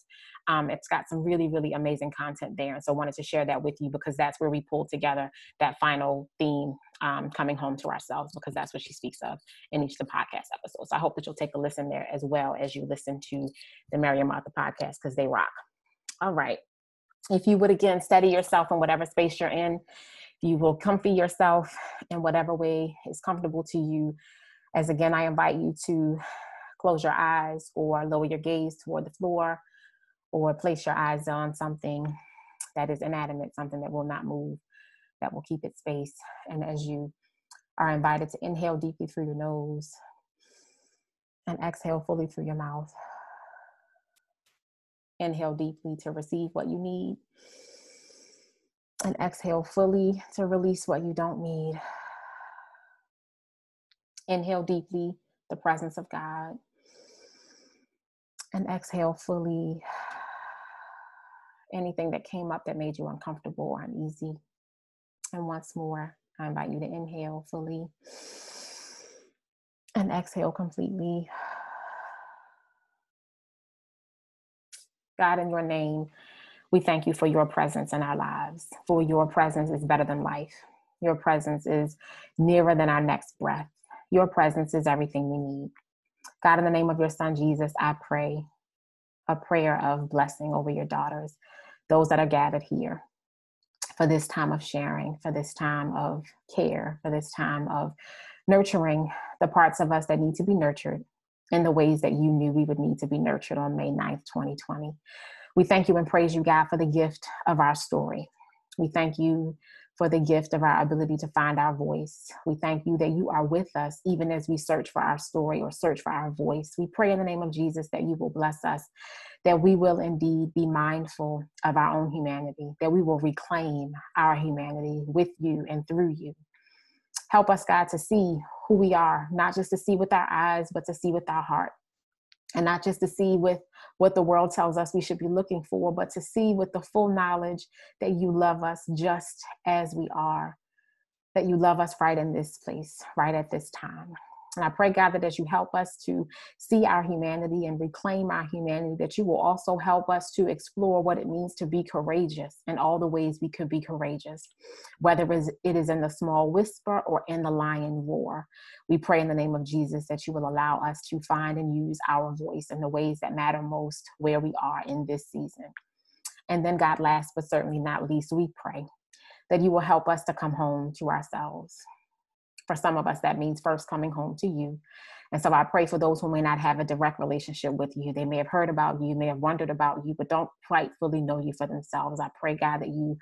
Um, it's got some really, really amazing content there. And so I wanted to share that with you because that's where we pulled together that final theme um, coming home to ourselves because that's what she speaks of in each of the podcast episodes. So I hope that you'll take a listen there as well as you listen to the Mary Martha podcast because they rock. All right if you would again steady yourself in whatever space you're in you will comfy yourself in whatever way is comfortable to you as again i invite you to close your eyes or lower your gaze toward the floor or place your eyes on something that is inanimate, something that will not move, that will keep its space. And as you are invited to inhale deeply through your nose and exhale fully through your mouth. Inhale deeply to receive what you need and exhale fully to release what you don't need. Inhale deeply, the presence of God. And exhale fully anything that came up that made you uncomfortable or uneasy. And once more, I invite you to inhale fully and exhale completely. God, in your name, we thank you for your presence in our lives, for your presence is better than life. Your presence is nearer than our next breath. Your presence is everything we need. God, in the name of your son Jesus, I pray a prayer of blessing over your daughters, those that are gathered here for this time of sharing, for this time of care, for this time of nurturing the parts of us that need to be nurtured in the ways that you knew we would need to be nurtured on May 9th, 2020. We thank you and praise you, God, for the gift of our story. We thank you for the gift of our ability to find our voice. We thank you that you are with us even as we search for our story or search for our voice. We pray in the name of Jesus that you will bless us, that we will indeed be mindful of our own humanity, that we will reclaim our humanity with you and through you. Help us, God, to see who we are, not just to see with our eyes, but to see with our heart and not just to see with what the world tells us we should be looking for, but to see with the full knowledge that you love us just as we are, that you love us right in this place, right at this time. And I pray, God, that as you help us to see our humanity and reclaim our humanity, that you will also help us to explore what it means to be courageous and all the ways we could be courageous, whether it is in the small whisper or in the lion roar. We pray in the name of Jesus that you will allow us to find and use our voice in the ways that matter most where we are in this season. And then, God, last but certainly not least, we pray that you will help us to come home to ourselves for some of us, that means first coming home to you. And so I pray for those who may not have a direct relationship with you. They may have heard about you, may have wondered about you, but don't quite fully know you for themselves. I pray, God, that you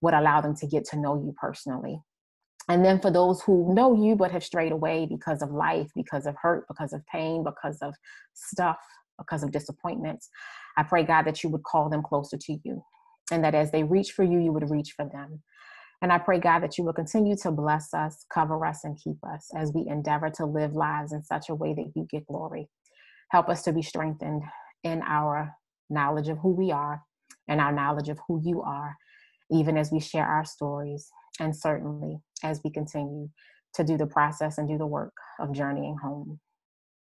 would allow them to get to know you personally. And then for those who know you but have strayed away because of life, because of hurt, because of pain, because of stuff, because of disappointments, I pray, God, that you would call them closer to you. And that as they reach for you, you would reach for them. And I pray, God, that you will continue to bless us, cover us, and keep us as we endeavor to live lives in such a way that you get glory. Help us to be strengthened in our knowledge of who we are and our knowledge of who you are, even as we share our stories, and certainly as we continue to do the process and do the work of journeying home,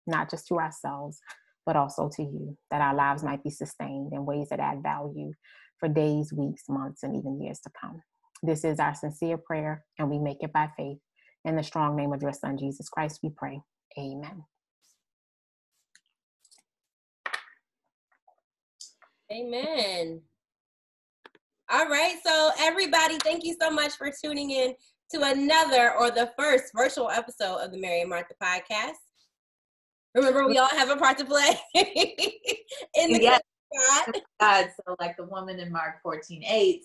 not just to ourselves, but also to you, that our lives might be sustained in ways that add value for days, weeks, months, and even years to come. This is our sincere prayer, and we make it by faith. In the strong name of your Son, Jesus Christ, we pray. Amen. Amen. All right. So, everybody, thank you so much for tuning in to another or the first virtual episode of the Mary and Martha podcast. Remember, we all have a part to play *laughs* in the yes. God. Oh God. So, like the woman in Mark 14 8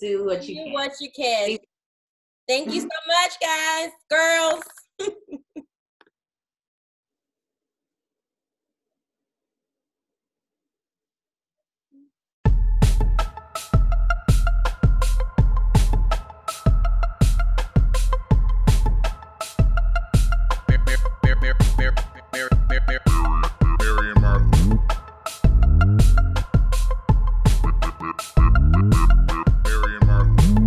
do what you do can. what you can. Thank you so much, guys, girls. *laughs*